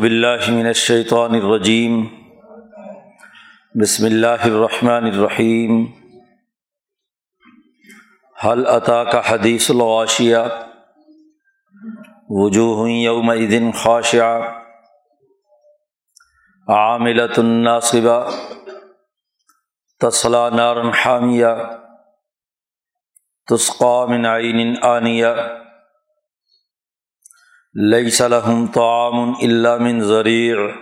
باللہ من الشیطان الرجیم۔ بسم اللہ الرحمن الرحیم۔ حل عطا کا حدیث الغاشیہ۔ وجوہ یوم دن خاشع عاملۃ الناصبہ۔ تسلا نار حامیہ۔ تسقى من عین آنیہ۔ ليس لهم طعام الا من ذريع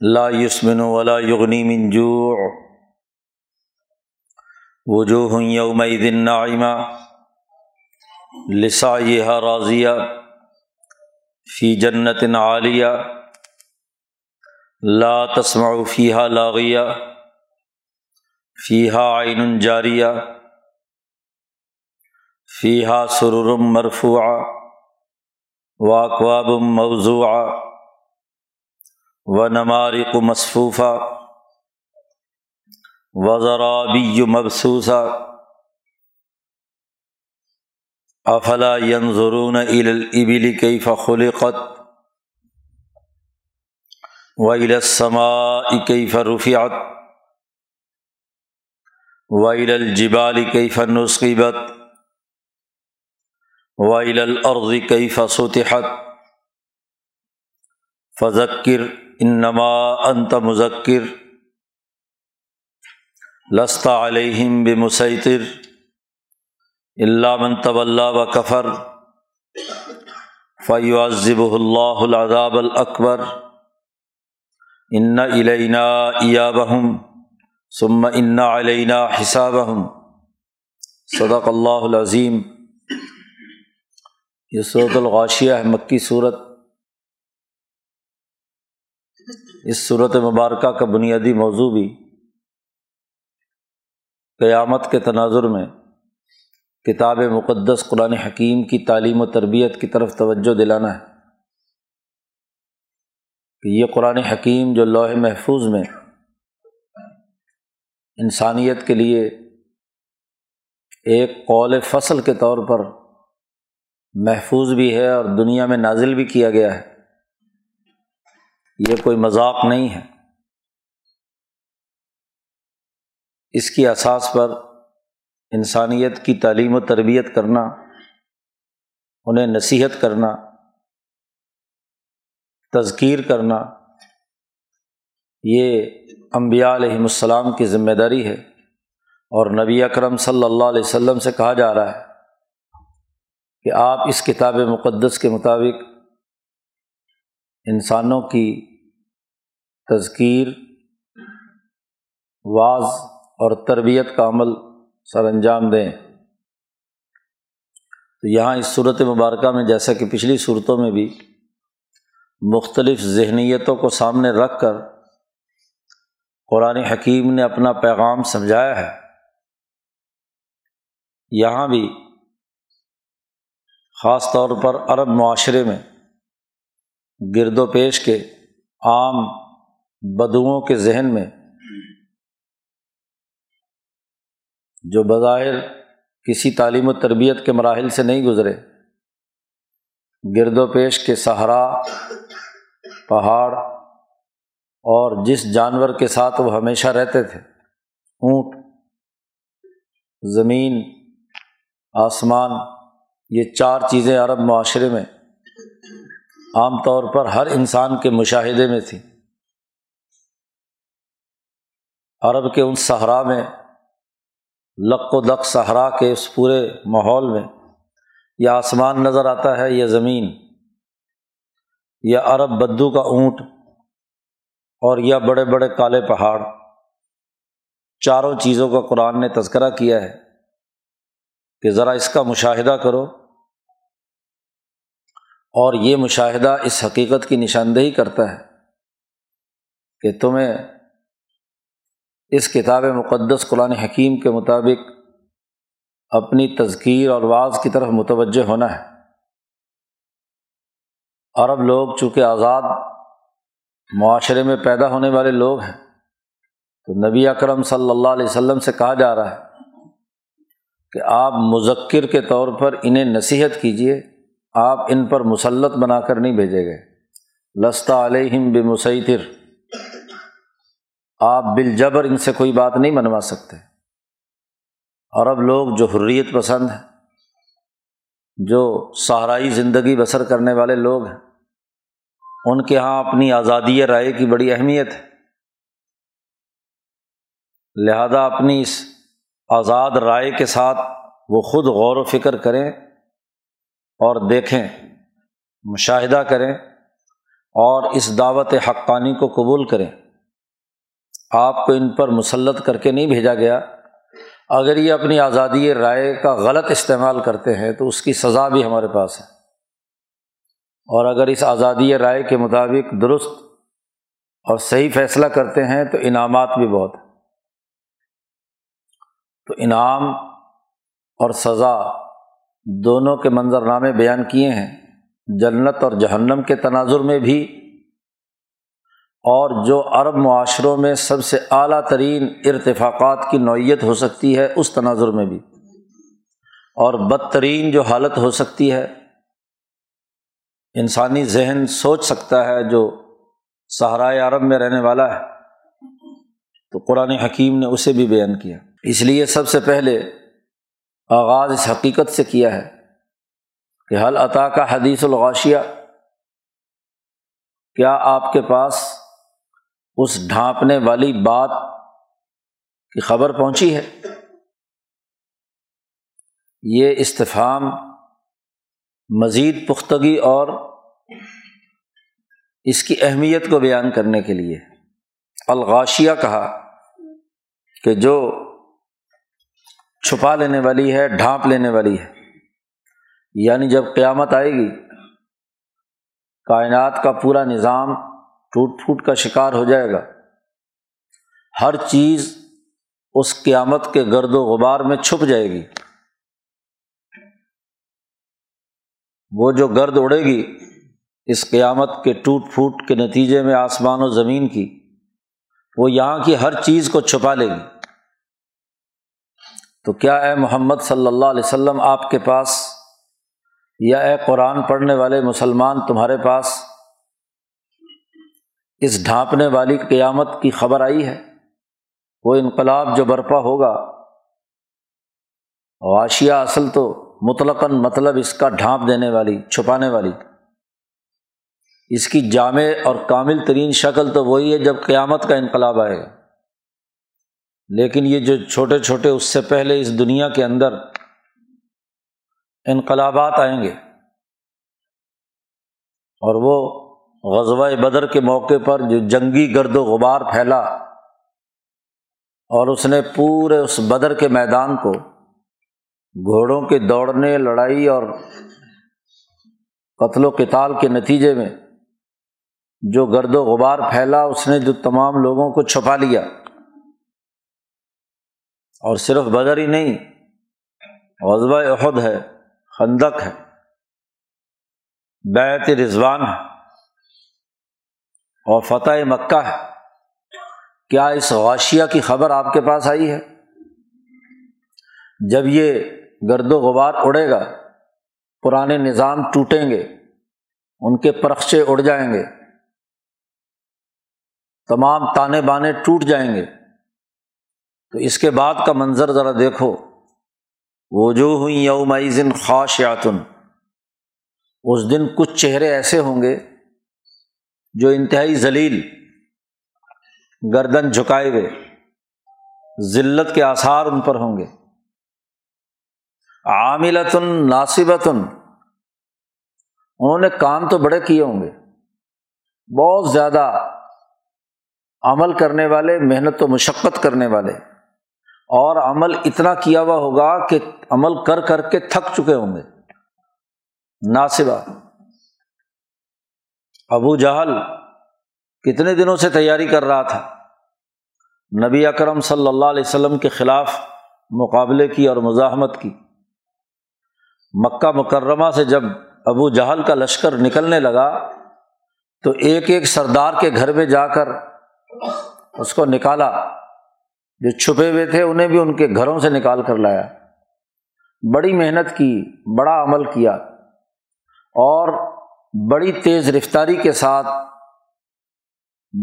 لا يسمن ولا يغني من جوع. وجوه يومئذ ناعمة لسعيها راضية في جنة عالية لا تسمع فيها لاغية فيها عين جارية فيها سرر مرفوعة واقواب موضوع و نمارق مصفوفہ و ذرابی مبسوسہ افلا ینظرون الى الابل کیف خلقت و السماء کیف رفعت و الجبال کیف نصبت وائل العرض کئی فسوتحت فذکر انما انت مذکر لستا علیہم بمسیطر اللہ من طب و کفر فیعذب اللہ العذاب الاکبر ان علینہ ایابہم ثم ان علینہ حسابہم صدق اللہ العظیم یہ صورت الغاشیہ ہے، مکی صورت اس صورت مبارکہ کا بنیادی موضوع بھی قیامت کے تناظر میں کتاب مقدس قرآن حکیم کی تعلیم و تربیت کی طرف توجہ دلانا ہے۔ کہ یہ قرآن حکیم جو لوح محفوظ میں انسانیت کے لیے ایک قول فصل کے طور پر محفوظ بھی ہے اور دنیا میں نازل بھی کیا گیا ہے۔ یہ کوئی مذاق نہیں ہے۔ اس کی اساس پر انسانیت کی تعلیم و تربیت کرنا، انہیں نصیحت کرنا، تذکیر کرنا، یہ امبیا علیہم السلام کی ذمہ داری ہے۔ اور نبی اکرم صلی اللہ علیہ وسلم سے کہا جا رہا ہے کہ آپ اس کتاب مقدس کے مطابق انسانوں کی تذکیر، واز اور تربیت کا عمل سر انجام دیں۔ تو یہاں اس صورت مبارکہ میں جیسا کہ پچھلی صورتوں میں بھی مختلف ذہنیتوں کو سامنے رکھ کر قرآن حکیم نے اپنا پیغام سمجھایا ہے۔ یہاں بھی خاص طور پر عرب معاشرے میں گرد و پیش کے عام بدوؤں کے ذہن میں جو بظاہر کسی تعلیم و تربیت کے مراحل سے نہیں گزرے، گرد و پیش کے صحرا، پہاڑ اور جس جانور کے ساتھ وہ ہمیشہ رہتے تھے، اونٹ، زمین، آسمان یہ چار چیزیں عرب معاشرے میں عام طور پر ہر انسان کے مشاہدے میں تھیں۔ عرب کے ان صحرا میں، لق و دق صحرا کے اس پورے ماحول میں، یا آسمان نظر آتا ہے یا زمین، یا عرب بدو کا اونٹ اور یا بڑے بڑے کالے پہاڑ۔ چاروں چیزوں کا قرآن نے تذکرہ کیا ہے کہ ذرا اس کا مشاہدہ کرو۔ اور یہ مشاہدہ اس حقیقت کی نشاندہی کرتا ہے کہ تمہیں اس کتاب مقدس قرآن حکیم کے مطابق اپنی تذکیر اور بعض کی طرف متوجہ ہونا ہے۔ عرب لوگ چونکہ آزاد معاشرے میں پیدا ہونے والے لوگ ہیں، تو نبی اکرم صلی اللہ علیہ وسلم سے کہا جا رہا ہے کہ آپ مذکر کے طور پر انہیں نصیحت کیجیے آپ ان پر مسلط بنا کر نہیں بھیجے گئے۔ لستا علیہم بمسیطر۔ آپ بالجبر ان سے کوئی بات نہیں منوا سکتے۔ عرب لوگ جو حریت پسند ہیں، جو سہرائی زندگی بسر کرنے والے لوگ ہیں، ان کے یہاں اپنی آزادی رائے کی بڑی اہمیت ہے۔ لہذا اپنی اس آزاد رائے کے ساتھ وہ خود غور و فکر کریں۔ اور دیکھیں، مشاہدہ کریں اور اس دعوت حقانی کو قبول کریں۔ آپ کو ان پر مسلط کر کے نہیں بھیجا گیا۔ اگر یہ اپنی آزادی رائے کا غلط استعمال کرتے ہیں تو اس کی سزا بھی ہمارے پاس ہے۔ اور اگر اس آزادی رائے کے مطابق درست اور صحیح فیصلہ کرتے ہیں تو انعامات بھی بہت ہیں۔ تو انعام اور سزا دونوں کے منظرنامے بیان کیے ہیں۔ جنت اور جہنم کے تناظر میں بھی۔ اور جو عرب معاشروں میں سب سے اعلیٰ ترین ارتفاقات کی نوعیت ہو سکتی ہے، اس تناظر میں بھی۔ اور بدترین جو حالت ہو سکتی ہے، انسانی ذہن سوچ سکتا ہے جو صحرائے عرب میں رہنے والا ہے۔ تو قرآن حکیم نے اسے بھی بیان کیا۔ اس لیے سب سے پہلے آغاز اس حقیقت سے کیا ہے کہ حل عطا کا حدیث الغاشیہ؟ کیا آپ کے پاس اس ڈھانپنے والی بات کی خبر پہنچی ہے؟ یہ استفام مزید پختگی اور اس کی اہمیت کو بیان کرنے کے لیے الغاشیہ کہا کہ جو چھپا لینے والی ہے، ڈھانپ لینے والی ہے۔ یعنی جب قیامت آئے گی، کائنات کا پورا نظام ٹوٹ پھوٹ کا شکار ہو جائے گا۔ ہر چیز اس قیامت کے گرد و غبار میں چھپ جائے گی۔ وہ جو گرد اڑے گی، اس قیامت کے ٹوٹ پھوٹ کے نتیجے میں آسمان و زمین کی، وہ یہاں کی ہر چیز کو چھپا لے گی۔ تو کیا اے محمد صلی اللہ علیہ وسلم آپ کے پاس یا اے قرآن پڑھنے والے مسلمان تمہارے پاس اس ڈھانپنے والی قیامت کی خبر آئی ہے؟ وہ انقلاب جو برپا ہوگا، غاشیہ اصل تو مطلقاً مطلب اس کا ڈھانپ دینے والی، چھپانے والی۔ اس کی جامع اور کامل ترین شکل تو وہی ہے جب قیامت کا انقلاب آئے۔ گا لیکن یہ جو چھوٹے چھوٹے اس سے پہلے اس دنیا کے اندر انقلابات آئیں گے اور وہ غزوہ بدر کے موقع پر جو جنگی گرد و غبار پھیلا اور اس نے پورے اس بدر کے میدان کو گھوڑوں کے دوڑنے، لڑائی اور قتل و کتال کے نتیجے میں جو گرد و غبار پھیلا، اس نے جو تمام لوگوں کو چھپا لیا۔ اور صرف بدر ہی نہیں غزبۂ عہد ہے، خندق ہے، بیت رضوان ہے اور فتح مکہ ہے۔ کیا اس غاشیہ کی خبر آپ کے پاس آئی ہے؟ جب یہ گرد و غبار اڑے گا، پرانے نظام ٹوٹیں گے، ان کے پرخچے اڑ جائیں گے، تمام تانے بانے ٹوٹ جائیں گے۔ تو اس کے بعد کا منظر ذرا دیکھو۔ وہ جو ہوئی یومزن خواش یاتن اس دن کچھ چہرے ایسے ہوں گے جو انتہائی ذلیل، گردن جھکائے ہوئے، ذلت کے آثار ان پر ہوں گے۔ عاملتن، ناصبتن۔ انہوں نے کام تو بڑے کیے ہوں گے۔ بہت زیادہ عمل کرنے والے، محنت و مشقت کرنے والے۔ اور عمل اتنا کیا ہوا ہوگا کہ عمل کر کر کے تھک چکے ہوں گے۔ ناصبہ۔ ابو جہل کتنے دنوں سے تیاری کر رہا تھا۔ نبی اکرم صلی اللہ علیہ وسلم کے خلاف مقابلے کی اور مزاحمت کی۔ مکہ مکرمہ سے جب ابو جہل کا لشکر نکلنے لگا تو ایک ایک سردار کے گھر میں جا کر اس کو نکالا۔ جو چھپے ہوئے تھے انہیں بھی ان کے گھروں سے نکال کر لایا۔ بڑی محنت کی، بڑا عمل کیا اور بڑی تیز رفتاری کے ساتھ،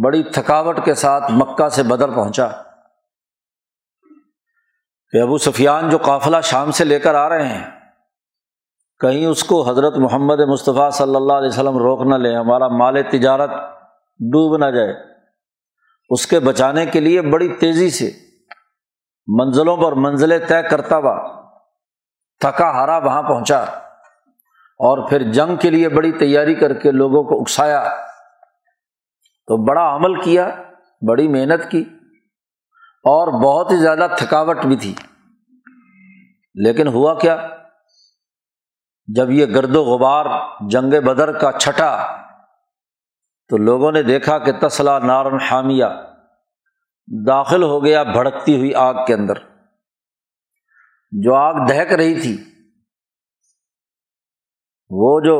بڑی تھکاوٹ کے ساتھ مکہ سے بدر پہنچا۔ کہ ابو سفیان جو قافلہ شام سے لے کر آ رہے ہیں، کہیں اس کو حضرت محمد مصطفیٰ صلی اللہ علیہ وسلم روک نہ لیں، ہمارا مال تجارت ڈوب نہ جائے۔ اس کے بچانے کے لیے بڑی تیزی سے منزلوں پر منزلیں طے کرتا ہوا، تھکا ہارا وہاں پہنچا اور پھر جنگ کے لیے بڑی تیاری کر کے لوگوں کو اکسایا۔ تو بڑا عمل کیا، بڑی محنت کی اور بہت ہی زیادہ تھکاوٹ بھی تھی۔ لیکن ہوا کیا؟ جب یہ گرد و غبار جنگ بدر کا چھٹا تو لوگوں نے دیکھا کہ تسلا نارن حامیہ داخل ہو گیا بھڑکتی ہوئی آگ کے اندر۔ جو آگ دہک رہی تھی، وہ جو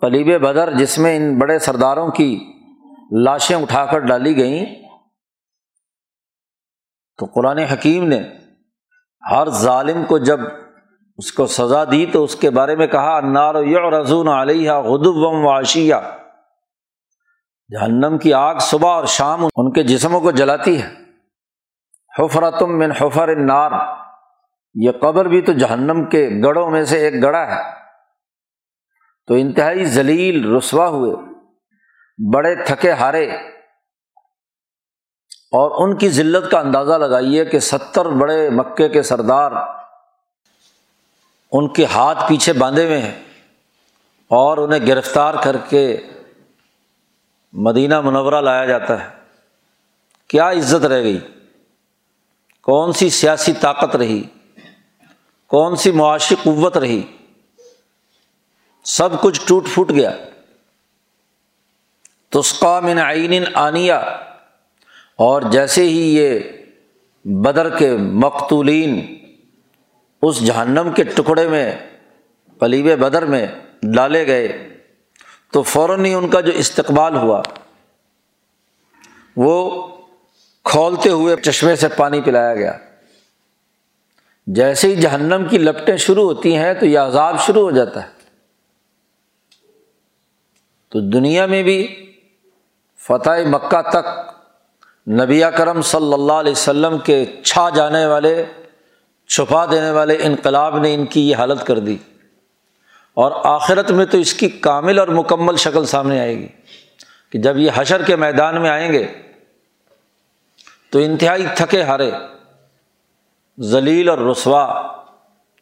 قلیب بدر جس میں ان بڑے سرداروں کی لاشیں اٹھا کر ڈالی گئیں، تو قرآن حکیم نے ہر ظالم کو جب اس کو سزا دی تو اس کے بارے میں کہا انار رضون علیہ غدب وم واشیہ جہنم کی آگ صبح اور شام ان کے جسموں کو جلاتی ہے۔ حفرتم من حفر نار یہ قبر بھی تو جہنم کے گڑھوں میں سے ایک گڑھا ہے۔ تو انتہائی ذلیل، رسوا ہوئے، بڑے تھکے ہارے۔ اور ان کی ذلت کا اندازہ لگائیے کہ ستر بڑے مکے کے سردار ان کے ہاتھ پیچھے باندھے ہوئے ہیں اور انہیں گرفتار کر کے مدینہ منورہ لایا جاتا ہے۔ کیا عزت رہ گئی؟ کون سی سیاسی طاقت رہی؟ کون سی معاشی قوت رہی؟ سب کچھ ٹوٹ پھوٹ گیا۔ تسقا من عین آنیا اور جیسے ہی یہ بدر کے مقتولین اس جہنم کے ٹکڑے میں قلیب بدر میں ڈالے گئے تو فوراً ہی ان کا جو استقبال ہوا، وہ کھولتے ہوئے چشمے سے پانی پلایا گیا۔ جیسے ہی جہنم کی لپٹیں شروع ہوتی ہیں تو یہ عذاب شروع ہو جاتا ہے۔ تو دنیا میں بھی فتح مکہ تک نبی کرم صلی اللہ علیہ وسلم کے چھا جانے والے، چھپا دینے والے انقلاب نے ان کی یہ حالت کر دی۔ اور آخرت میں تو اس کی کامل اور مکمل شکل سامنے آئے گی کہ جب یہ حشر کے میدان میں آئیں گے تو انتہائی تھکے ہارے، ذلیل اور رسوا،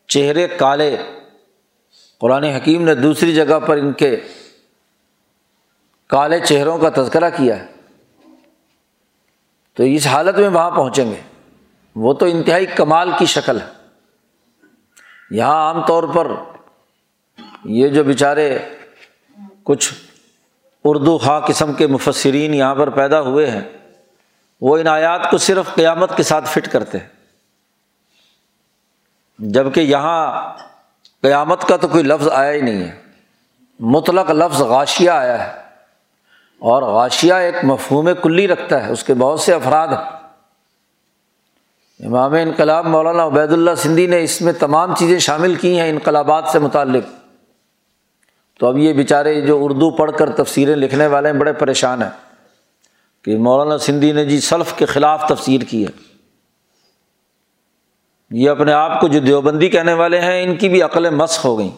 چہرے کالے، قرآن حکیم نے دوسری جگہ پر ان کے کالے چہروں کا تذکرہ کیا ہے۔ تو اس حالت میں وہاں پہنچیں گے۔ وہ تو انتہائی کمال کی شکل ہے۔ یہاں عام طور پر یہ جو بیچارے کچھ اردو خواہ قسم کے مفسرین یہاں پر پیدا ہوئے ہیں، وہ ان آیات کو صرف قیامت کے ساتھ فٹ کرتے ہیں۔ جبکہ یہاں قیامت کا تو کوئی لفظ آیا ہی نہیں ہے۔ مطلق لفظ غاشیہ آیا ہے۔ اور غاشیہ ایک مفہوم کلی رکھتا ہے، اس کے بہت سے افراد ہیں۔ امام انقلاب مولانا عبید اللہ سندھی نے اس میں تمام چیزیں شامل کی ہیں، انقلابات سے متعلق۔ تو اب یہ بیچارے جو اردو پڑھ کر تفسیریں لکھنے والے ہیں، بڑے پریشان ہیں کہ مولانا سندھی نے جی سلف کے خلاف تفسیر کی ہے۔ یہ اپنے آپ کو جو دیوبندی کہنے والے ہیں، ان کی بھی عقلیں مسخ ہو گئیں۔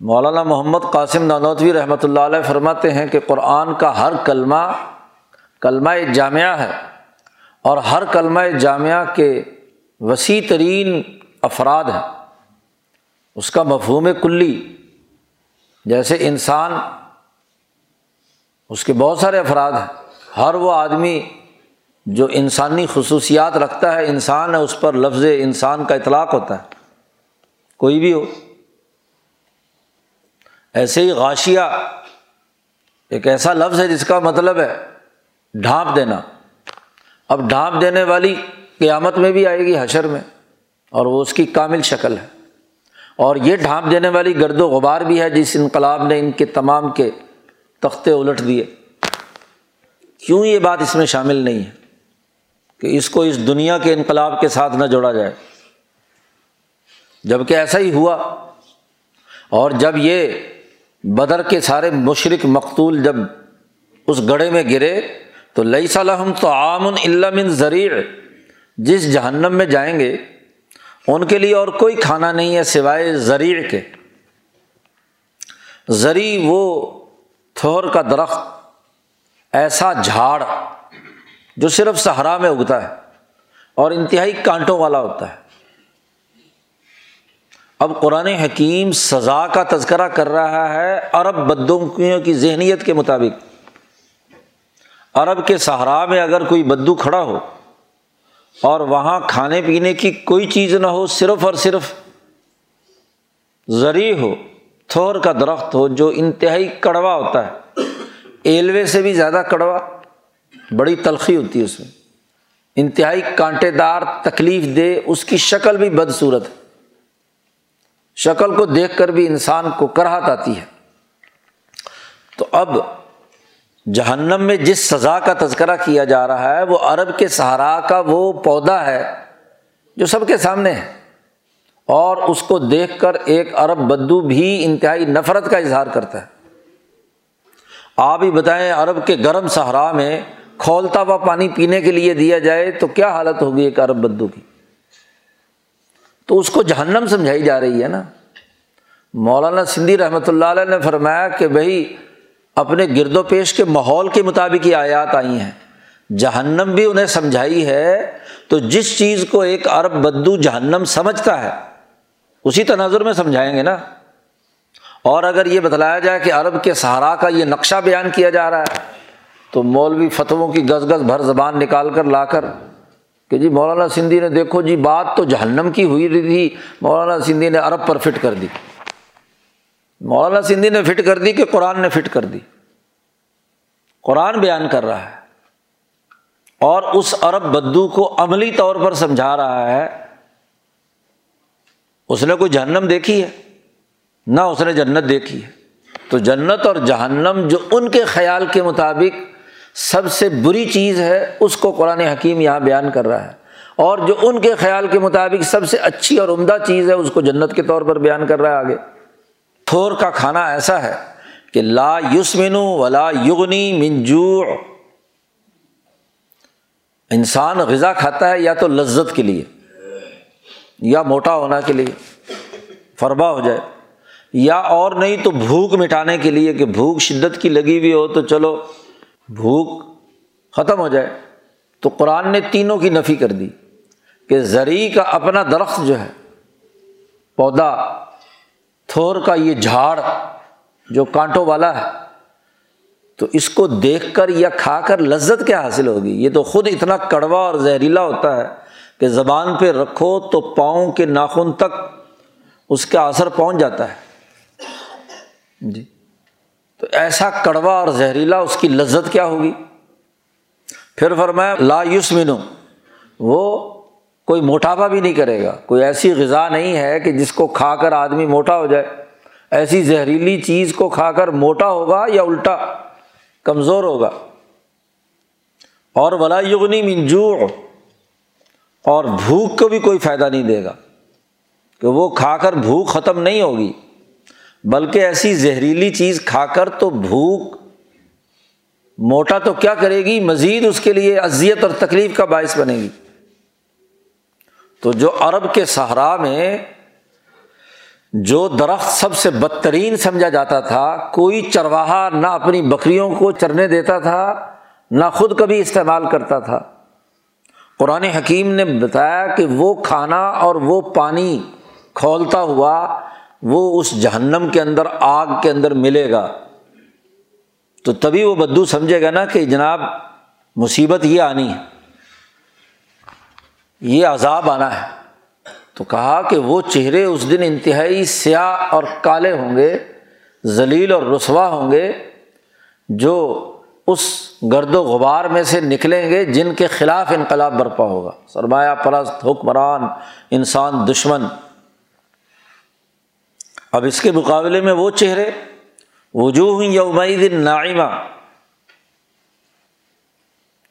مولانا محمد قاسم نانوتوی رحمۃ اللہ علیہ فرماتے ہیں کہ قرآن کا ہر کلمہ کلمہ جامعہ ہے اور ہر کلمہ جامعہ کے وسیع ترین افراد ہیں۔ اس کا مفہوم کلی۔ جیسے انسان، اس کے بہت سارے افراد ہیں۔ ہر وہ آدمی جو انسانی خصوصیات رکھتا ہے، انسان ہے، اس پر لفظ انسان کا اطلاق ہوتا ہے۔ کوئی بھی ہو۔ ایسے ہی غاشیہ، ایک ایسا لفظ ہے جس کا مطلب ہے ڈھانپ دینا۔ اب ڈھانپ دینے والی قیامت میں بھی آئے گی، حشر میں، اور وہ اس کی کامل شکل ہے۔ اور یہ ڈھانپ دینے والی گرد و غبار بھی ہے جس انقلاب نے ان کے تمام کے تختے الٹ دیے۔ کیوں یہ بات اس میں شامل نہیں ہے؟ کہ اس کو اس دنیا کے انقلاب کے ساتھ نہ جوڑا جائے۔ جبکہ ایسا ہی ہوا۔ اور جب یہ بدر کے سارے مشرق مقتول جب اس گڑھے میں گرے، تو لئی صلاحم تو عام علم ذریع جس جہنم میں جائیں گے ان کے لیے اور کوئی کھانا نہیں ہے سوائے زریع کے۔ زری وہ تھور کا درخت، ایسا جھاڑ جو صرف صحرا میں اگتا ہے اور انتہائی کانٹوں والا ہوتا ہے۔ اب قرآن حکیم سزا کا تذکرہ کر رہا ہے عرب بدوں کی ذہنیت کے مطابق۔ عرب کے صحرا میں اگر کوئی بدو کھڑا ہو اور وہاں کھانے پینے کی کوئی چیز نہ ہو، صرف اور صرف زری ہو، تھور کا درخت ہو، جو انتہائی کڑوا ہوتا ہے۔ ایلوے سے بھی زیادہ کڑوا، بڑی تلخی ہوتی ہے اس میں۔ انتہائی کانٹے دار تکلیف دے اس کی شکل بھی بدصورت ہے۔ شکل کو دیکھ کر بھی انسان کو کراہت آتی ہے۔ تو اب جہنم میں جس سزا کا تذکرہ کیا جا رہا ہے، وہ عرب کے سہارا کا وہ پودا ہے جو سب کے سامنے ہے۔ اور اس کو دیکھ کر ایک عرب بدو بھی انتہائی نفرت کا اظہار کرتا ہے۔ آپ ہی بتائیں، عرب کے گرم صحرا میں کھولتا ہوا پانی پینے کے لیے دیا جائے تو کیا حالت ہوگی ایک عرب بدو کی؟ تو اس کو جہنم سمجھائی جا رہی ہے نا۔ مولانا سندھی رحمۃ اللہ علیہ نے فرمایا کہ بھائی اپنے گرد و پیش کے ماحول کے مطابق یہ آیات آئی ہیں۔ جہنم بھی انہیں سمجھائی ہے، تو جس چیز کو ایک عرب بدو جہنم سمجھتا ہے، اسی تناظر میں سمجھائیں گے نا۔ اور اگر یہ بتلایا جائے کہ عرب کے سہارا کا یہ نقشہ بیان کیا جا رہا ہے، تو مولوی فتووں کی گز گز بھر زبان نکال کر لا کر کہ جی مولانا سندھی نے دیکھو جی بات تو جہنم کی ہوئی رہی تھی، مولانا سندھی نے عرب پر فٹ کر دی۔ مولانا سندھی نے فٹ کر دی کہ قرآن نے فٹ کر دی۔ قرآن بیان کر رہا ہے۔ اور اس عرب بدو کو عملی طور پر سمجھا رہا ہے۔ اس نے کوئی جہنم دیکھی ہے؟ نہ اس نے جنت دیکھی ہے۔ تو جنت اور جہنم جو ان کے خیال کے مطابق سب سے بری چیز ہے، اس کو قرآن حکیم یہاں بیان کر رہا ہے۔ اور جو ان کے خیال کے مطابق سب سے اچھی اور عمدہ چیز ہے، اس کو جنت کے طور پر بیان کر رہا ہے آگے۔ تھور کا کھانا ایسا ہے کہ لا یوسمنو ولا یغنی منجو انسان غذا کھاتا ہے یا تو لذت کے لیے، یا موٹا ہونا کے لیے فربا ہو جائے، یا اور نہیں تو بھوک مٹانے کے لیے کہ بھوک شدت کی لگی ہوئی ہو تو چلو، بھوک ختم ہو جائے۔ تو قرآن نے تینوں کی نفی کر دی کہ زری کا اپنا درخت جو ہے، پودا تھور کا یہ جھاڑ جو کانٹوں والا ہے، تو اس کو دیکھ کر یا کھا کر لذت کیا حاصل ہوگی؟ یہ تو خود اتنا کڑوا اور زہریلا ہوتا ہے کہ زبان پہ رکھو تو پاؤں کے ناخن تک اس کا اثر پہنچ جاتا ہے۔ جی۔ تو ایسا کڑوا اور زہریلا اس کی لذت کیا ہوگی؟ پھر فرمایا، لا یوسمینو وہ کوئی موٹاپا بھی نہیں کرے گا۔ کوئی ایسی غذا نہیں ہے کہ جس کو کھا کر آدمی موٹا ہو جائے۔ ایسی زہریلی چیز کو کھا کر موٹا ہوگا یا الٹا؟ کمزور ہوگا۔ اور ولا یغنی منجو اور بھوک کو بھی کوئی فائدہ نہیں دے گا۔ کہ وہ کھا کر بھوک ختم نہیں ہوگی۔ بلکہ ایسی زہریلی چیز کھا کر تو بھوک موٹا تو کیا کرے گی؟ مزید اس کے لیے اذیت اور تکلیف کا باعث بنے گی۔ تو جو عرب کے صحرا میں جو درخت سب سے بدترین سمجھا جاتا تھا، کوئی چرواہا نہ اپنی بکریوں کو چرنے دیتا تھا، نہ خود کبھی استعمال کرتا تھا۔ قرآن حکیم نے بتایا کہ وہ کھانا اور وہ پانی کھولتا ہوا وہ اس جہنم کے اندر، آگ کے اندر ملے گا۔ تو تبھی وہ بدو سمجھے گا نا کہ جناب مصیبت یہ آنی ہے۔ یہ عذاب آنا ہے۔ تو کہا کہ وہ چہرے اس دن انتہائی سیاہ اور کالے ہوں گے، ذلیل اور رسوا ہوں گے، جو اس گرد و غبار میں سے نکلیں گے جن کے خلاف انقلاب برپا ہوگا۔ سرمایہ پرست، حکمران، انسان، دشمن۔ اب اس کے مقابلے میں وہ چہرے، وجوہ یومید نائمہ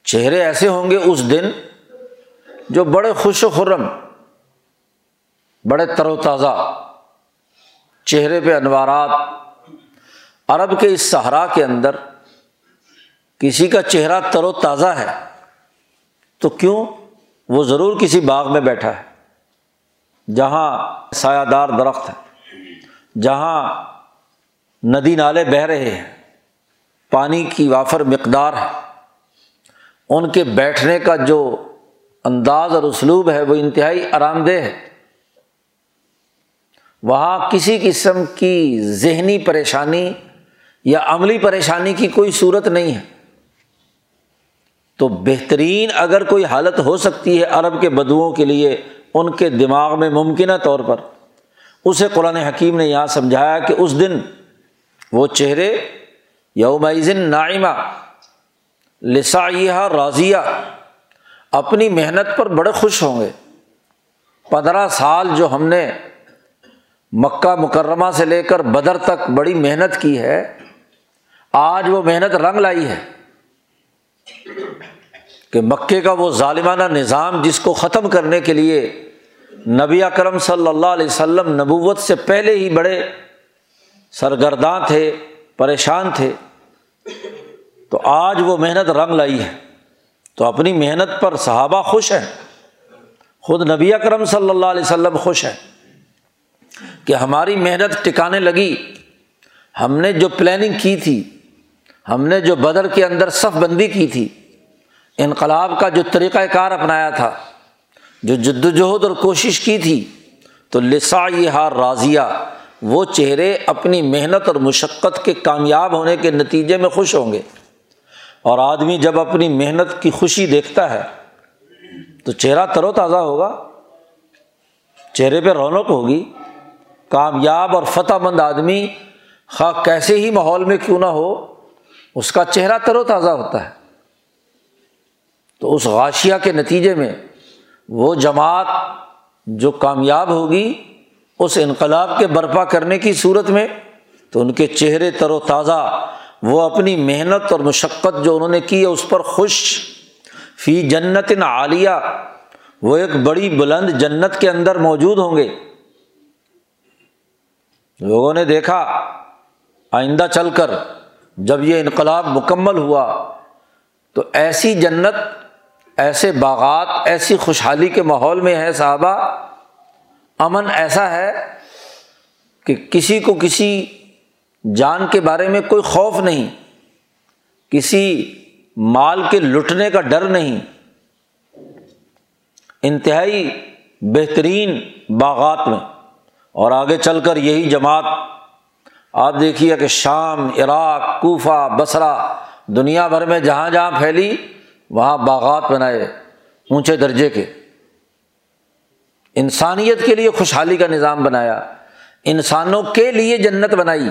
چہرے ایسے ہوں گے اس دن جو بڑے خوش و خرم، بڑے تر و تازہ چہرے پہ انوارات عرب کے اس صحرا کے اندر کسی کا چہرہ تر و تازہ ہے، تو کیوں وہ ضرور کسی باغ میں بیٹھا ہے؟ جہاں سایہ دار درخت ہے جہاں ندی نالے بہہ رہے ہیں، پانی کی وافر مقدار ہے، ان کے بیٹھنے کا جو انداز اور اسلوب ہے، وہ انتہائی آرام دہ ہے۔ وہاں کسی قسم کی ذہنی پریشانی یا عملی پریشانی کی کوئی صورت نہیں ہے۔ تو بہترین اگر کوئی حالت ہو سکتی ہے عرب کے بدوؤں کے لیے، ان کے دماغ میں ممکنہ طور پر۔ اسے قرآن حکیم نے یہاں سمجھایا کہ اس دن وہ چہرے یومزن نائمہ لسایہ راضیہ۔ اپنی محنت پر بڑے خوش ہوں گے۔ پندرہ سال جو ہم نے مکہ مکرمہ سے لے کر بدر تک بڑی محنت کی ہے، آج وہ محنت رنگ لائی ہے کہ مکے کا وہ ظالمانہ نظام جس کو ختم کرنے کے لیے نبی اکرم صلی اللہ علیہ وسلم نبوت سے پہلے ہی بڑے سرگرداں تھے، پریشان تھے۔ تو آج وہ محنت رنگ لائی ہے۔ تو اپنی محنت پر صحابہ خوش ہیں۔ خود نبی اکرم صلی اللہ علیہ وسلم خوش ہیں کہ ہماری محنت ٹکانے لگی۔ ہم نے جو پلاننگ کی تھی، ہم نے جو بدر کے اندر صف بندی کی تھی، انقلاب کا جو طریقۂ کار اپنایا تھا، جو جد وجہد اور کوشش کی تھی، تو لسا یہ ہار راضیہ، وہ چہرے اپنی محنت اور مشقت کے کامیاب ہونے کے نتیجے میں خوش ہوں گے۔ اور آدمی جب اپنی محنت کی خوشی دیکھتا ہے، تو چہرہ تر و تازہ ہوگا۔ چہرے پہ رونق ہوگی۔ کامیاب اور فتح مند آدمی، خواہ کیسے ہی ماحول میں کیوں نہ ہو، اس کا چہرہ تر و تازہ ہوتا ہے۔ تو اس غاشیا کے نتیجے میں وہ جماعت جو کامیاب ہوگی، اس انقلاب کے برپا کرنے کی صورت میں، تو ان کے چہرے تر و تازہ وہ اپنی محنت اور مشقت جو انہوں نے کی ہے اس پر خوش۔ فی جنت عالیہ، وہ ایک بڑی بلند جنت کے اندر موجود ہوں گے۔ لوگوں نے دیکھا، آئندہ چل کر جب یہ انقلاب مکمل ہوا، تو ایسی جنت، ایسے باغات، ایسی خوشحالی کے ماحول میں ہے صحابہ، امن ایسا ہے کہ کسی کو کسی جان کے بارے میں کوئی خوف نہیں، کسی مال کے لٹنے کا ڈر نہیں۔ انتہائی بہترین باغات میں۔ اور آگے چل کر یہی جماعت۔ آپ دیکھیے کہ شام، عراق، کوفہ بسرا دنیا بھر میں جہاں جہاں پھیلی، وہاں باغات بنائے اونچے درجے کے۔ انسانیت کے لیے خوشحالی کا نظام بنایا۔ انسانوں کے لیے جنت بنائی۔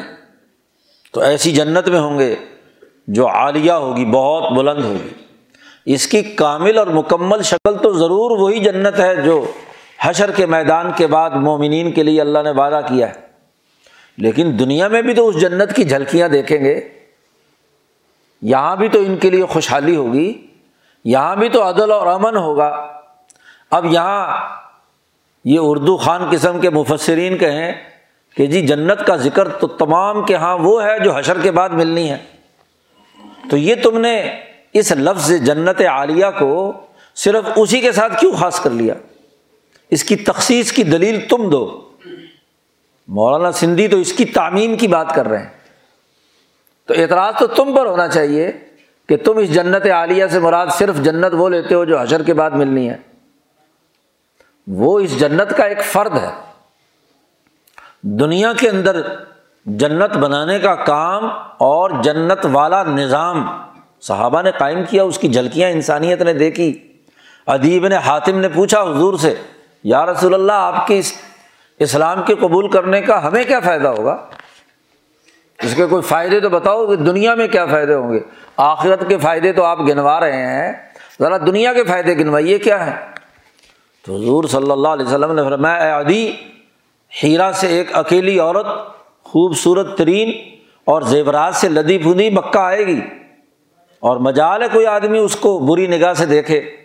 تو ایسی جنت میں ہوں گے جو عالیہ ہوگی، بہت بلند ہوگی۔ اس کی کامل اور مکمل شکل تو ضرور وہی جنت ہے جو حشر کے میدان کے بعد مومنین کے لیے اللہ نے وعدہ کیا ہے۔ لیکن دنیا میں بھی تو اس جنت کی جھلکیاں دیکھیں گے۔ یہاں بھی تو ان کے لیے خوشحالی ہوگی۔ یہاں بھی تو عدل اور امن ہوگا۔ اب یہاں یہ اردو خان قسم کے مفسرین کہیں کہ جی جنت کا ذکر تو تمام کے ہاں وہ ہے جو حشر کے بعد ملنی ہے۔ تو یہ تم نے اس لفظ جنت عالیہ کو صرف اسی کے ساتھ کیوں خاص کر لیا؟ اس کی تخصیص کی دلیل تم دو۔ مولانا سندھی تو اس کی تعمیم کی بات کر رہے ہیں۔ تو اعتراض تو تم پر ہونا چاہیے کہ تم اس جنت عالیہ سے مراد صرف جنت وہ لیتے ہو جو حشر کے بعد ملنی ہے۔ وہ اس جنت کا ایک فرد ہے۔ دنیا کے اندر جنت بنانے کا کام اور جنت والا نظام صحابہ نے قائم کیا، اس کی جھلکیاں انسانیت نے دیکھی۔ ادیب نے، حاتم نے پوچھا حضور سے، یا رسول اللہ، آپ کی اس اسلام کے قبول کرنے کا ہمیں کیا فائدہ ہوگا؟ اس کے کوئی فائدے تو بتاؤ کہ دنیا میں کیا فائدے ہوں گے۔ آخرت کے فائدے تو آپ گنوا رہے ہیں، ذرا دنیا کے فائدے گنوائیے کیا ہے تو حضور صلی اللہ علیہ وسلم نے فرمایا، اے عدی ہیرا سے ایک اکیلی عورت، خوبصورت ترین اور زیورات سے لدی پھندی مکہ آئے گی۔ اور مجال ہے کوئی آدمی اس کو بری نگاہ سے دیکھے۔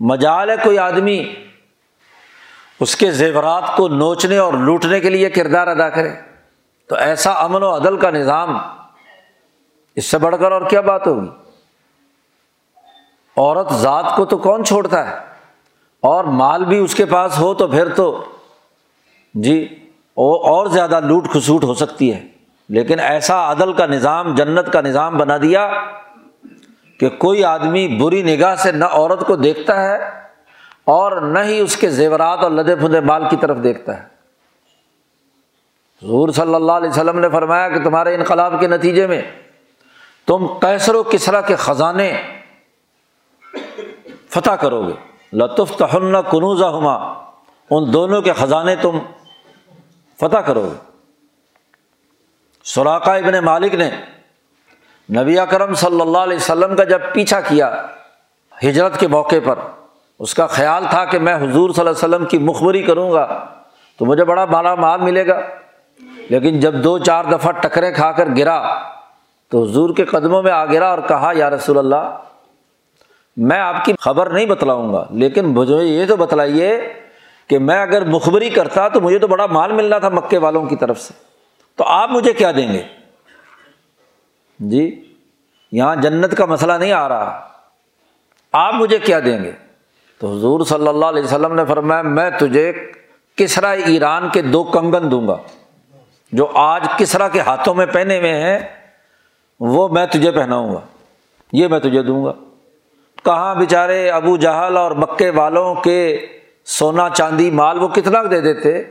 مجال ہے کوئی آدمی اس کے زیورات کو نوچنے اور لوٹنے کے لیے کردار ادا کرے۔ تو ایسا امن و عدل کا نظام اس سے بڑھ کر اور کیا بات ہوگی؟ عورت ذات کو تو کون چھوڑتا ہے؟ اور مال بھی اس کے پاس ہو تو پھر تو جی وہ اور زیادہ لوٹ کھسوٹ ہو سکتی ہے۔ لیکن ایسا عدل کا نظام، جنت کا نظام بنا دیا کہ کوئی آدمی بری نگاہ سے نہ عورت کو دیکھتا ہے اور نہ ہی اس کے زیورات اور لدے پھندے مال کی طرف دیکھتا ہے۔ حضور صلی اللہ علیہ وسلم نے فرمایا کہ تمہارے انقلاب کے نتیجے میں تم کیسر و کسرا کے خزانے فتح کرو گے۔ لطف تہن کنوزہ ہما ان دونوں کے خزانے تم فتح کرو۔ گے سوراقا ابن مالک نے نبی اکرم صلی اللہ علیہ وسلم کا جب پیچھا کیا ہجرت کے موقع پر، اس کا خیال تھا کہ میں حضور صلی اللہ علیہ وسلم کی مخبری کروں گا، تو مجھے بڑا مالا مال ملے گا۔ لیکن جب دو چار دفعہ ٹکرے کھا کر گرا، تو حضور کے قدموں میں آ گرا اور کہا، یا رسول اللہ، میں آپ کی خبر نہیں بتلاؤں گا، لیکن مجھے یہ تو بتلائیے کہ میں اگر مخبری کرتا تو مجھے تو بڑا مال ملنا تھا مکے والوں کی طرف سے۔ تو آپ مجھے کیا دیں گے؟ جی یہاں جنت کا مسئلہ نہیں آ رہا۔ آپ مجھے کیا دیں گے؟ تو حضور صلی اللہ علیہ وسلم نے فرمایا، میں تجھے کسرا ایران کے دو کنگن دوں گا۔ جو آج کسرا کے ہاتھوں میں پہنے ہوئے ہیں، وہ میں تجھے پہناؤں گا۔ یہ میں تجھے دوں گا۔ کہاں بےچارے ابو جہل اور مکے والوں کے سونا چاندی مال وہ کتنا دے دیتے؟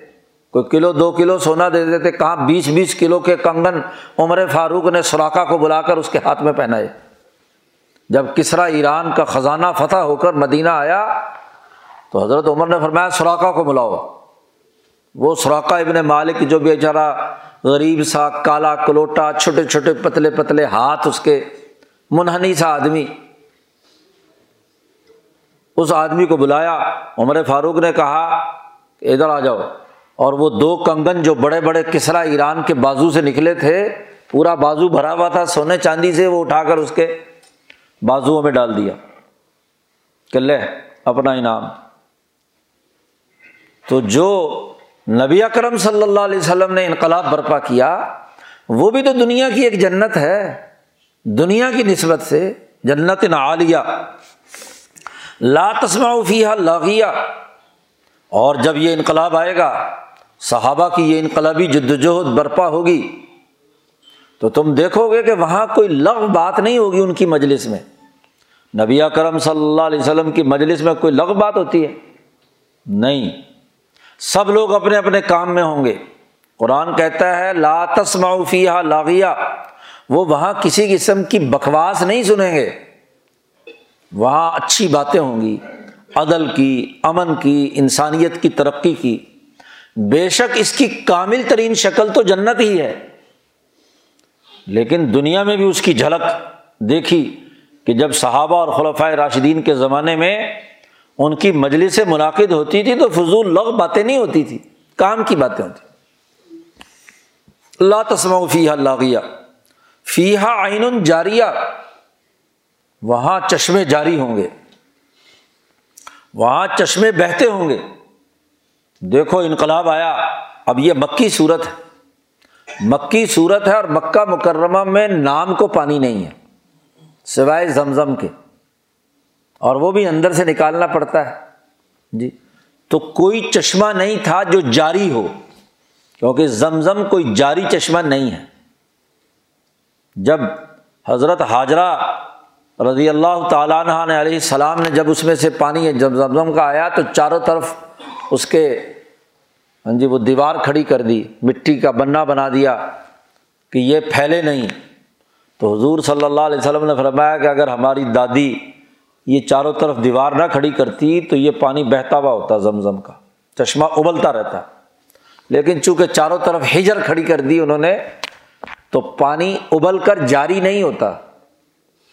کوئی کلو، دو کلو سونا دے دیتے، کہاں بیس بیس کلو کے کنگن عمر فاروق نے سوراخا کو بلا کر اس کے ہاتھ میں پہنائے؟ جب کسرا ایران کا خزانہ فتح ہو کر مدینہ آیا، تو حضرت عمر نے فرمایا سوراخا کو بلاؤ۔ وہ سوراخا ابن مالک جو بیچارہ غریب سا، کالا کلوٹا، چھوٹے چھوٹے پتلے پتلے ہاتھ اس کے منہنی سا آدمی۔ اس آدمی کو بلایا، عمر فاروق نے کہا کہ ادھر آ جاؤ۔ اور وہ دو کنگن جو بڑے بڑے کسرا ایران کے بازو سے نکلے تھے، پورا بازو بھرا ہوا تھا، سونے چاندی سے وہ اٹھا کر اس کے بازو میں ڈال دیا کہ لے اپنا انعام۔ تو جو نبی اکرم صلی اللہ علیہ وسلم نے انقلاب برپا کیا، وہ بھی تو دنیا کی ایک جنت ہے، دنیا کی نسبت سے جنت عالیہ۔ لا تسما فیحہ لاغیہ۔ اور جب یہ انقلاب آئے گا، صحابہ کی یہ انقلابی جد وجہد برپا ہوگی، تو تم دیکھو گے کہ وہاں کوئی لغ بات نہیں ہوگی ان کی مجلس میں۔ نبی کرم صلی اللہ علیہ وسلم کی مجلس میں کوئی لغ بات ہوتی ہے؟ نہیں۔ سب لوگ اپنے اپنے کام میں ہوں گے۔ قرآن کہتا ہے، لا تسما فیحہ لاغیہ۔ وہ وہاں کسی قسم کی بکواس نہیں سنیں گے۔ وہاں اچھی باتیں ہوں گی، عدل کی، امن کی، انسانیت کی، ترقی کی۔ بے شک اس کی کامل ترین شکل تو جنت ہی ہے۔ لیکن دنیا میں بھی اس کی جھلک دیکھی کہ جب صحابہ اور خلفۂ راشدین کے زمانے میں ان کی مجلس سے منعقد ہوتی تھی تو فضول لغ باتیں نہیں ہوتی تھی، کام کی باتیں ہوتی اللہ تسم فیحہ لاغیہ فیحہ آئین جاریہ۔ وہاں چشمے جاری ہوں گے۔ وہاں چشمے بہتے ہوں گے۔ دیکھو انقلاب آیا۔ اب یہ مکی صورت ہے۔ مکی صورت ہے اور مکہ مکرمہ میں نام کو پانی نہیں ہے، سوائے زمزم کے۔ اور وہ بھی اندر سے نکالنا پڑتا ہے۔ جی تو کوئی چشمہ نہیں تھا جو جاری ہو، کیونکہ زمزم کوئی جاری چشمہ نہیں ہے۔ جب حضرت حاجرہ رضی اللہ تعالیٰ عنہ نے علیہ السلام نے جب اس میں سے پانی جب زمزم کا آیا تو چاروں طرف اس کے ہاں جی وہ دیوار کھڑی کر دی، مٹی کا بنا بنا دیا کہ یہ پھیلے نہیں۔ تو حضور صلی اللہ علیہ وسلم نے فرمایا کہ اگر ہماری دادی یہ چاروں طرف دیوار نہ کھڑی کرتی تو یہ پانی بہتا ہوا ہوتا زمزم کا، چشمہ ابلتا رہتا۔ لیکن چونکہ چاروں طرف ہجر کھڑی کر دی انہوں نے تو پانی ابل کر جاری نہیں ہوتا۔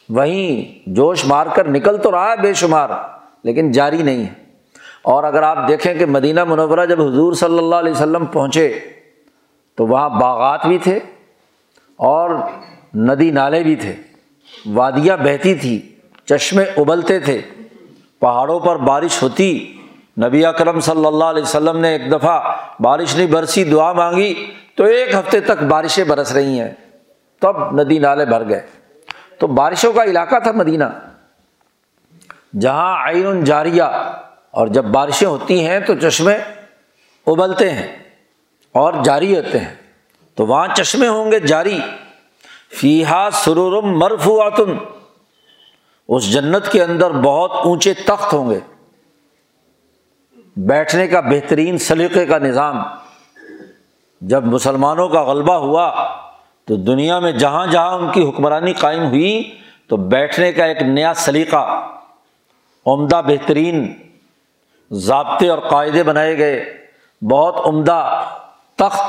وہیں جوش مار کر نکل تو رہا ہے بے شمار، لیکن جاری نہیں ہے۔ اور اگر آپ دیکھیں کہ مدینہ منورہ جب حضور صلی اللہ علیہ وسلم پہنچے، تو وہاں باغات بھی تھے اور ندی نالے بھی تھے۔ وادیاں بہتی تھی، چشمے ابلتے تھے۔ پہاڑوں پر بارش ہوتی۔ نبی اکرم صلی اللہ علیہ وسلم نے ایک دفعہ بارش نہیں، برسی دعا مانگی تو ایک ہفتے تک بارشیں برس رہی ہیں۔ تب ندی نالے بھر گئے۔ تو بارشوں کا علاقہ تھا مدینہ، جہاں آئین جاریہ، اور جب بارشیں ہوتی ہیں تو چشمے ابلتے ہیں اور جاری ہوتے ہیں۔ تو وہاں چشمے ہوں گے جاری۔ فیحا سرورم مرفوعتن۔ اس جنت کے اندر بہت اونچے تخت ہوں گے۔ بیٹھنے کا بہترین سلیقے کا نظام۔ جب مسلمانوں کا غلبہ ہوا تو دنیا میں جہاں جہاں ان کی حکمرانی قائم ہوئی، تو بیٹھنے کا ایک نیا سلیقہ، عمدہ بہترین ضابطے اور قاعدے بنائے گئے، بہت عمدہ تخت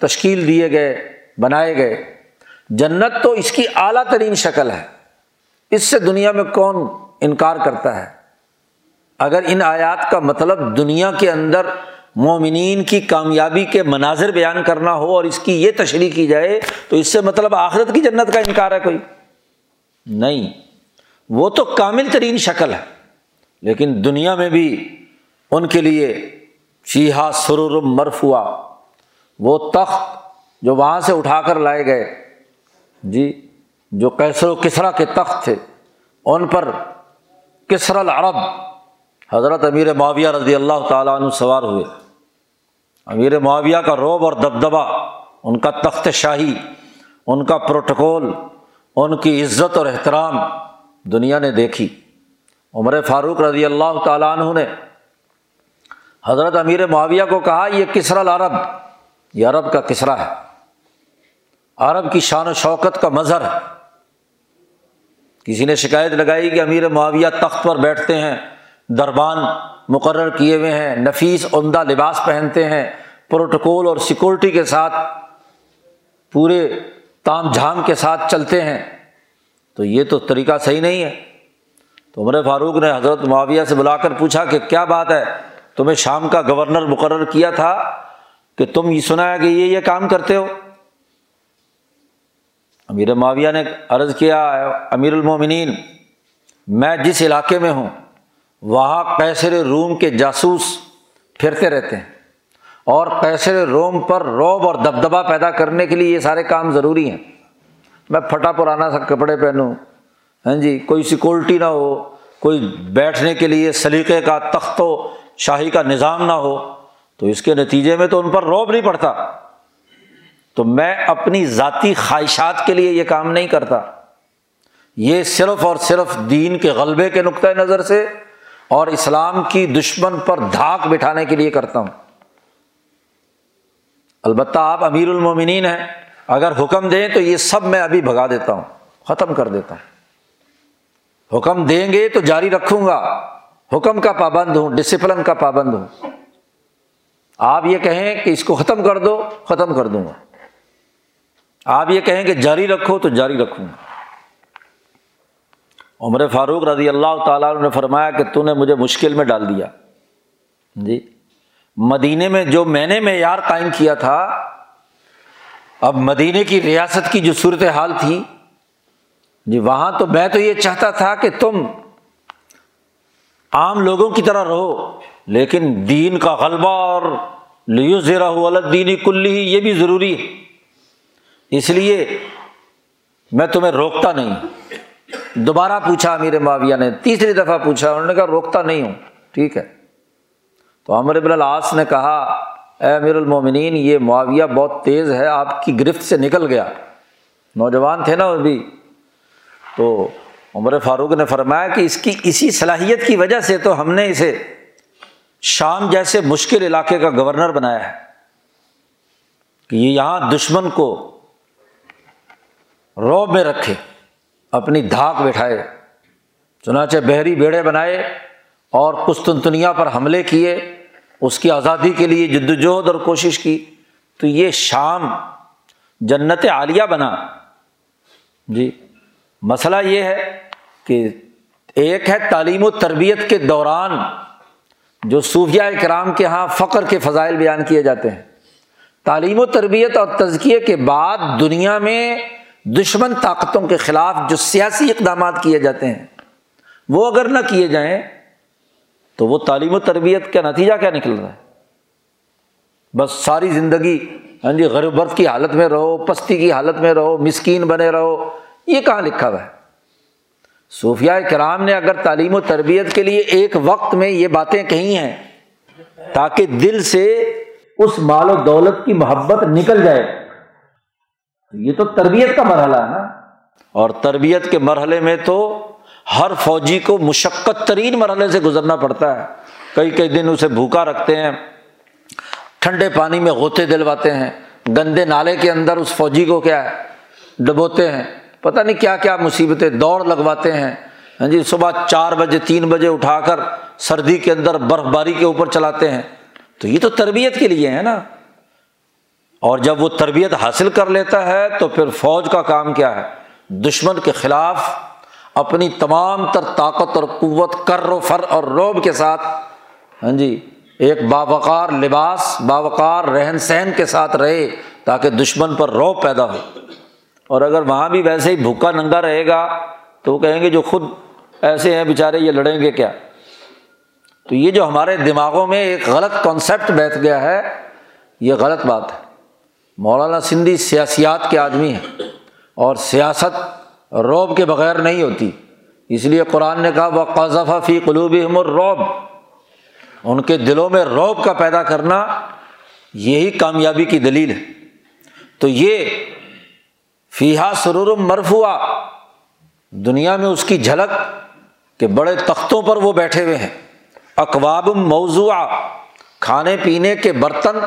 تشکیل دیے گئے، بنائے گئے۔ جنت تو اس کی اعلیٰ ترین شکل ہے۔ اس سے دنیا میں کون انکار کرتا ہے؟ اگر ان آیات کا مطلب دنیا کے اندر مومنین کی کامیابی کے مناظر بیان کرنا ہو اور اس کی یہ تشریح کی جائے، تو اس سے مطلب آخرت کی جنت کا انکار ہے کوئی۔ نہیں، وہ تو کامل ترین شکل ہے، لیکن دنیا میں بھی ان کے لیے شیہا سرور مرفوا وہ تخت جو وہاں سے اٹھا کر لائے گئے۔ جی جو کیسر و کسرا کے تخت تھے، ان پر کسر العرب، حضرت امیر معاویہ رضی اللہ تعالیٰ عنہ سوار ہوئے۔ امیر معاویہ کا روب اور دبدبا ان کا تخت شاہی، ان کا پروٹوکول، ان کی عزت اور احترام دنیا نے دیکھی۔ عمر فاروق رضی اللہ تعالیٰ عنہ نے حضرت امیر معاویہ کو کہا، یہ کسرا العرب، یہ عرب کا کسرا ہے۔ عرب کی شان و شوکت کا مظہر ہے۔ کسی نے شکایت لگائی کہ امیر معاویہ تخت پر بیٹھتے ہیں، دربان مقرر کیے ہوئے ہیں۔ نفیس عمدہ لباس پہنتے ہیں۔ پروٹوکول اور سیکورٹی کے ساتھ پورے تام جھام کے ساتھ چلتے ہیں۔ تو یہ تو طریقہ صحیح نہیں ہے۔ تو عمر فاروق نے حضرت معاویہ سے بلا کر پوچھا کہ کیا بات ہے؟ تمہیں شام کا گورنر مقرر کیا تھا کہ تم یہ سنا ہے کہ یہ یہ کام کرتے ہو؟ امیر معاویہ نے عرض کیا امیر المومنین، میں جس علاقے میں ہوں وہاں کیسر روم کے جاسوس پھرتے رہتے ہیں اور کیسر روم پر روب اور دبدبا پیدا کرنے کے لیے یہ سارے کام ضروری ہیں۔ میں پھٹا پرانا سا کپڑے پہنوں۔ ہاں جی کوئی سیکورٹی نہ ہو، کوئی بیٹھنے کے لیے سلیقے کا تخت و شاہی کا نظام نہ ہو، تو اس کے نتیجے میں تو ان پر روب نہیں پڑتا۔ تو میں اپنی ذاتی خواہشات کے لیے یہ کام نہیں کرتا۔ یہ صرف اور صرف دین کے غلبے کے نقطۂ نظر سے اور اسلام کی دشمن پر دھاک بٹھانے کے لیے کرتا ہوں۔ البتہ آپ امیر المومنین ہیں، اگر حکم دیں تو یہ سب میں ابھی بھگا دیتا ہوں، ختم کر دیتا ہوں۔ حکم دیں گے تو جاری رکھوں گا، حکم کا پابند ہوں ڈسپلن کا پابند ہوں۔ آپ یہ کہیں کہ اس کو ختم کر دو، ختم کر دوں گا۔ آپ یہ کہیں کہ جاری رکھو تو جاری رکھوں گا۔ عمر فاروق رضی اللہ تعالیٰ نے فرمایا کہ تو نے مجھے مشکل میں ڈال دیا۔ جی۔ مدینے میں جو میں نے معیار قائم کیا تھا، اب مدینے کی ریاست کی جو صورت حال تھی جی وہاں تو میں تو یہ چاہتا تھا کہ تم عام لوگوں کی طرح رہو، لیکن دین کا غلبہ اور لیو زیرا دینی کلی یہ بھی ضروری ہے۔ اس لیے میں تمہیں روکتا نہیں۔ دوبارہ پوچھا امیر معاویہ نے، تیسری دفعہ پوچھا، انہوں نے کہا، روکتا نہیں ہوں۔ ٹھیک ہے۔ تو امر ابن العاص نے کہا، اے امیر المومنین، یہ معاویہ بہت تیز ہے، آپ کی گرفت سے نکل گیا۔ نوجوان تھے نا وہ بھی۔ تو عمر فاروق نے فرمایا کہ اس کی اسی صلاحیت کی وجہ سے تو ہم نے اسے شام جیسے مشکل علاقے کا گورنر بنایا ہے۔ کہ یہ یہاں دشمن کو روب میں رکھے۔ اپنی دھاک بٹھائے، چنانچہ بحری بیڑے بنائے اور قسطنطنیہ پر حملے کیے، اس کی آزادی کے لیے جد وجہد اور کوشش کی۔ تو یہ شام جنت عالیہ بنا۔ جی مسئلہ یہ ہے کہ ایک ہے تعلیم و تربیت کے دوران جو صوفیہ اکرام کے یہاں فخر کے فضائل بیان کیے جاتے ہیں۔ تعلیم و تربیت اور تزکیے کے بعد دنیا میں دشمن طاقتوں کے خلاف جو سیاسی اقدامات کیے جاتے ہیں، وہ اگر نہ کیے جائیں تو وہ تعلیم و تربیت کا نتیجہ کیا نکل رہا ہے؟ بس ساری زندگی ہاں جی غربت کی حالت میں رہو، پستی کی حالت میں رہو، مسکین بنے رہو، یہ کہاں لکھا ہوا ہے؟ صوفیہ کرام نے اگر تعلیم و تربیت کے لیے ایک وقت میں یہ باتیں کہی ہیں تاکہ دل سے اس مال و دولت کی محبت نکل جائے۔ یہ تو تربیت کا مرحلہ ہے نا۔ اور تربیت کے مرحلے میں تو ہر فوجی کو مشقت ترین مرحلے سے گزرنا پڑتا ہے۔ کئی کئی دن اسے بھوکا رکھتے ہیں، ٹھنڈے پانی میں غوطے دلواتے ہیں۔ گندے نالے کے اندر اس فوجی کو کیا ہے، ڈبوتے ہیں۔ پتہ نہیں کیا کیا مصیبتیں دوڑ لگواتے ہیں۔ ہاں جی صبح چار بجے، تین بجے اٹھا کر سردی کے اندر برف باری کے اوپر چلاتے ہیں۔ تو یہ تو تربیت کے لیے ہے نا۔ اور جب وہ تربیت حاصل کر لیتا ہے تو پھر فوج کا کام کیا ہے؟ دشمن کے خلاف اپنی تمام تر طاقت اور قوت کر و فر اور روب کے ساتھ ہاں جی ایک باوقار لباس، باوقار رہن سہن کے ساتھ رہے تاکہ دشمن پر روب پیدا ہو۔ اور اگر وہاں بھی ویسے ہی بھوکا ننگا رہے گا تو وہ کہیں گے، جو خود ایسے ہیں بیچارے، یہ لڑیں گے کیا؟ تو یہ جو ہمارے دماغوں میں ایک غلط کانسیپٹ بیٹھ گیا ہے، یہ غلط بات ہے۔ مولانا سندھی سیاسیات کے آدمی ہیں اور سیاست روب کے بغیر نہیں ہوتی۔ اس لیے قرآن نے کہا وہ قذف فی قلوب روب ان کے دلوں میں روب کا پیدا کرنا یہی کامیابی کی دلیل ہے۔ تو یہ فیحا سرور مرفوا دنیا میں اس کی جھلک کہ بڑے تختوں پر وہ بیٹھے ہوئے ہیں۔ اقواب موضوع کھانے پینے کے برتن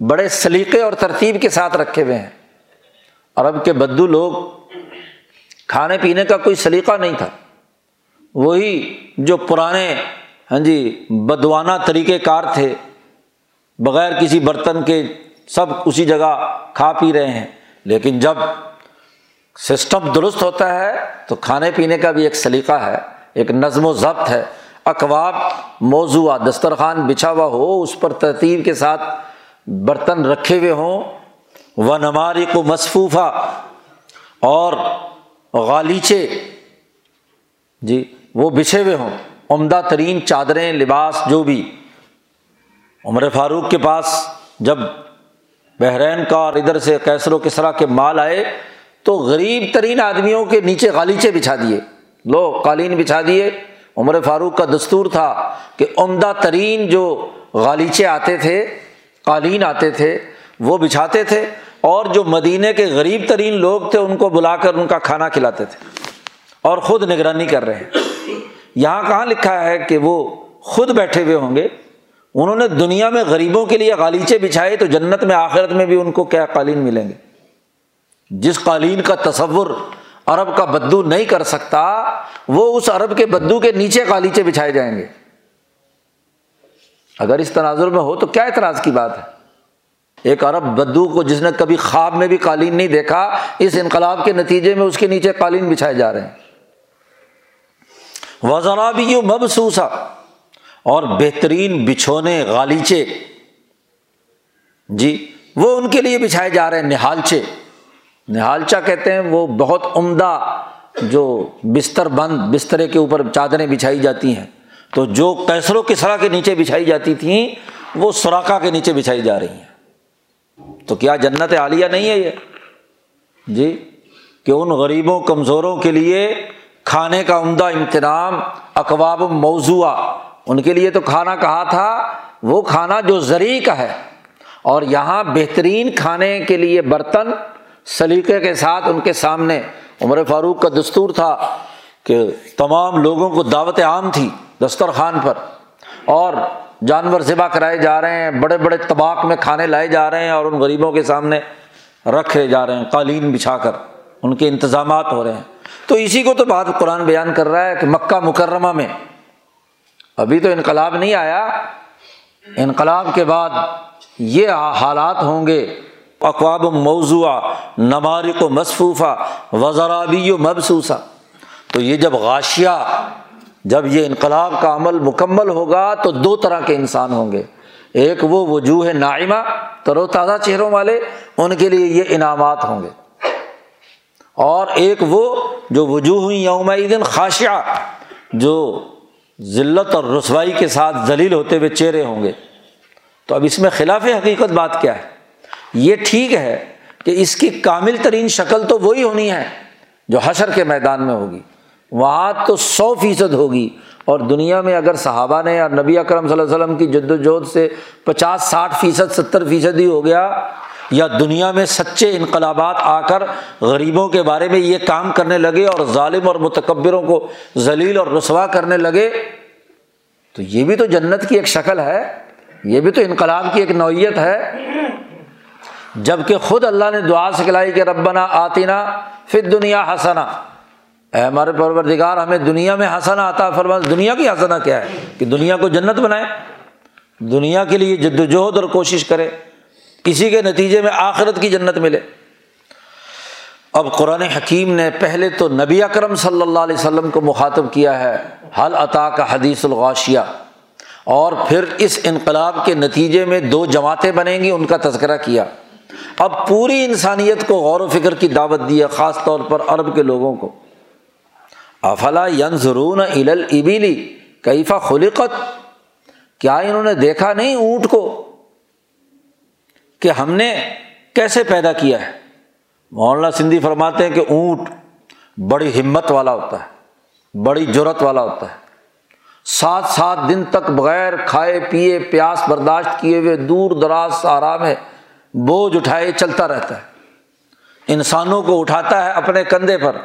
بڑے سلیقے اور ترتیب کے ساتھ رکھے ہوئے ہیں۔ عرب کے بدو لوگ کھانے پینے کا کوئی سلیقہ نہیں تھا۔ وہی جو پرانے ہاں جی بدوانہ طریقۂ کار تھے، بغیر کسی برتن کے سب اسی جگہ کھا پی رہے ہیں۔ لیکن جب سسٹم درست ہوتا ہے، تو کھانے پینے کا بھی ایک سلیقہ ہے، ایک نظم و ضبط ہے۔ اقواب موضوع دسترخوان بچھا ہوا ہو، اس پر ترتیب کے ساتھ برتن رکھے ہوئے ہوں و نماری کو مصفوفہ اور غالیچے جی وہ بچھے ہوئے ہوں۔ عمدہ ترین چادریں، لباس، جو بھی۔ عمر فاروق کے پاس جب بحرین کا اور ادھر سے کیسر و کسرا کے مال آئے، تو غریب ترین آدمیوں کے نیچے غالیچے بچھا دیے۔ لو قالین بچھا دیے۔ عمر فاروق کا دستور تھا کہ عمدہ ترین جو غالیچے آتے تھے قالین آتے تھے، وہ بچھاتے تھے اور جو مدینے کے غریب ترین لوگ تھے، ان کو بلا کر ان کا کھانا کھلاتے تھے اور خود نگرانی کر رہے ہیں۔ یہاں کہاں لکھا ہے کہ وہ خود بیٹھے ہوئے ہوں گے؟ انہوں نے دنیا میں غریبوں کے لیے غالیچے بچھائے تو جنت میں، آخرت میں بھی ان کو کیا قالین ملیں گے؟ جس قالین کا تصور عرب کا بدو نہیں کر سکتا، وہ اس عرب کے بدو کے نیچے غالیچے بچھائے جائیں گے۔ اگر اس تناظر میں ہو تو کیا اعتراض کی بات ہے؟ ایک عرب بدو کو جس نے کبھی خواب میں بھی قالین نہیں دیکھا، اس انقلاب کے نتیجے میں اس کے نیچے قالین بچھائے جا رہے ہیں۔ وزرا بھی یوں مبسوسا اور بہترین بچھونے غالیچے۔ جی وہ ان کے لیے بچھائے جا رہے ہیں، نہالچے۔ نہالچا کہتے ہیں وہ بہت عمدہ جو بستر بند، بسترے کے اوپر چادریں بچھائی جاتی ہیں۔ تو جو کیسر و کسرا کے نیچے بچھائی جاتی تھیں، وہ سوراخا کے نیچے بچھائی جا رہی ہیں۔ تو کیا جنت عالیہ نہیں ہے یہ؟ جی کہ ان غریبوں، کمزوروں کے لیے کھانے کا عمدہ انتظام اقواب موضوع ان کے لیے تو کھانا کہا تھا؟ وہ کھانا جو زرعی کا ہے۔ اور یہاں بہترین کھانے کے لیے برتن سلیقے کے ساتھ ان کے سامنے۔ عمر فاروق کا دستور تھا کہ تمام لوگوں کو دعوت عام تھی۔ دسترخوان پر اور جانور ذبح کرائے جا رہے ہیں، بڑے بڑے طباق میں کھانے لائے جا رہے ہیں اور ان غریبوں کے سامنے رکھے جا رہے ہیں، قالین بچھا کر ان کے انتظامات ہو رہے ہیں۔ تو اسی کو تو بات قرآن بیان کر رہا ہے کہ مکہ مکرمہ میں ابھی تو انقلاب نہیں آیا۔ انقلاب کے بعد یہ حالات ہوں گے۔ اقواب موضوع نمارک و مصفوفہ، وزرابی و مبسوسا تو یہ جب غاشیہ جب یہ انقلاب کا عمل مکمل ہوگا تو دو طرح کے انسان ہوں گے۔ ایک وہ وجوہ نائمہ تر و تازہ چہروں والے، ان کے لیے یہ انعامات ہوں گے۔ اور ایک وہ جو وجوہ یوم دن خاشیہ جو ذلت اور رسوائی کے ساتھ ذلیل ہوتے ہوئے چہرے ہوں گے۔ تو اب اس میں خلاف حقیقت بات کیا ہے؟ یہ ٹھیک ہے کہ اس کی کامل ترین شکل تو وہی ہونی ہے جو حشر کے میدان میں ہوگی۔ وہاں تو سو فیصد ہوگی۔ اور دنیا میں اگر صحابہ نے اور نبی اکرم صلی اللہ علیہ وسلم کی جد وجہد سے پچاس، ساٹھ فیصد، ستر فیصد ہی ہو گیا، یا دنیا میں سچے انقلابات آ کر غریبوں کے بارے میں یہ کام کرنے لگے اور ظالم اور متکبروں کو ذلیل اور رسوا کرنے لگے، تو یہ بھی تو جنت کی ایک شکل ہے، یہ بھی تو انقلاب کی ایک نوعیت ہے۔ جبکہ خود اللہ نے دعا سکھلائی کہ ربنا آتینا پھر دنیا ہنسنا اے ہمارے پروردگار، ہمیں دنیا میں ہنسنا آتا فرما دنیا کی ہنسنا کیا ہے؟ کہ دنیا کو جنت بنائے۔ دنیا کے لیے جد وجہد اور کوشش کرے۔ اسی کے نتیجے میں آخرت کی جنت ملے۔ اب قرآن حکیم نے پہلے تو نبی اکرم صلی اللہ علیہ وسلم کو مخاطب کیا ہے۔ حل عطا کا حدیث الغاشیہ۔ اور پھر اس انقلاب کے نتیجے میں دو جماعتیں بنیں گی، ان کا تذکرہ کیا۔ اب پوری انسانیت کو غور و فکر کی دعوت دی ہے، خاص طور پر عرب کے لوگوں کو۔ افلا ینظرون ابیلی کیفا خلقت؟ کیا انہوں نے دیکھا نہیں اونٹ کو کہ ہم نے کیسے پیدا کیا ہے؟ مولانا سندھی فرماتے ہیں کہ اونٹ بڑی ہمت والا ہوتا ہے، بڑی جرت والا ہوتا ہے۔ سات سات دن تک بغیر کھائے، پیے، پیاس برداشت کیے ہوئے دور دراز سارا میں بوجھ اٹھائے چلتا رہتا ہے۔ انسانوں کو اٹھاتا ہے اپنے کندھے پر۔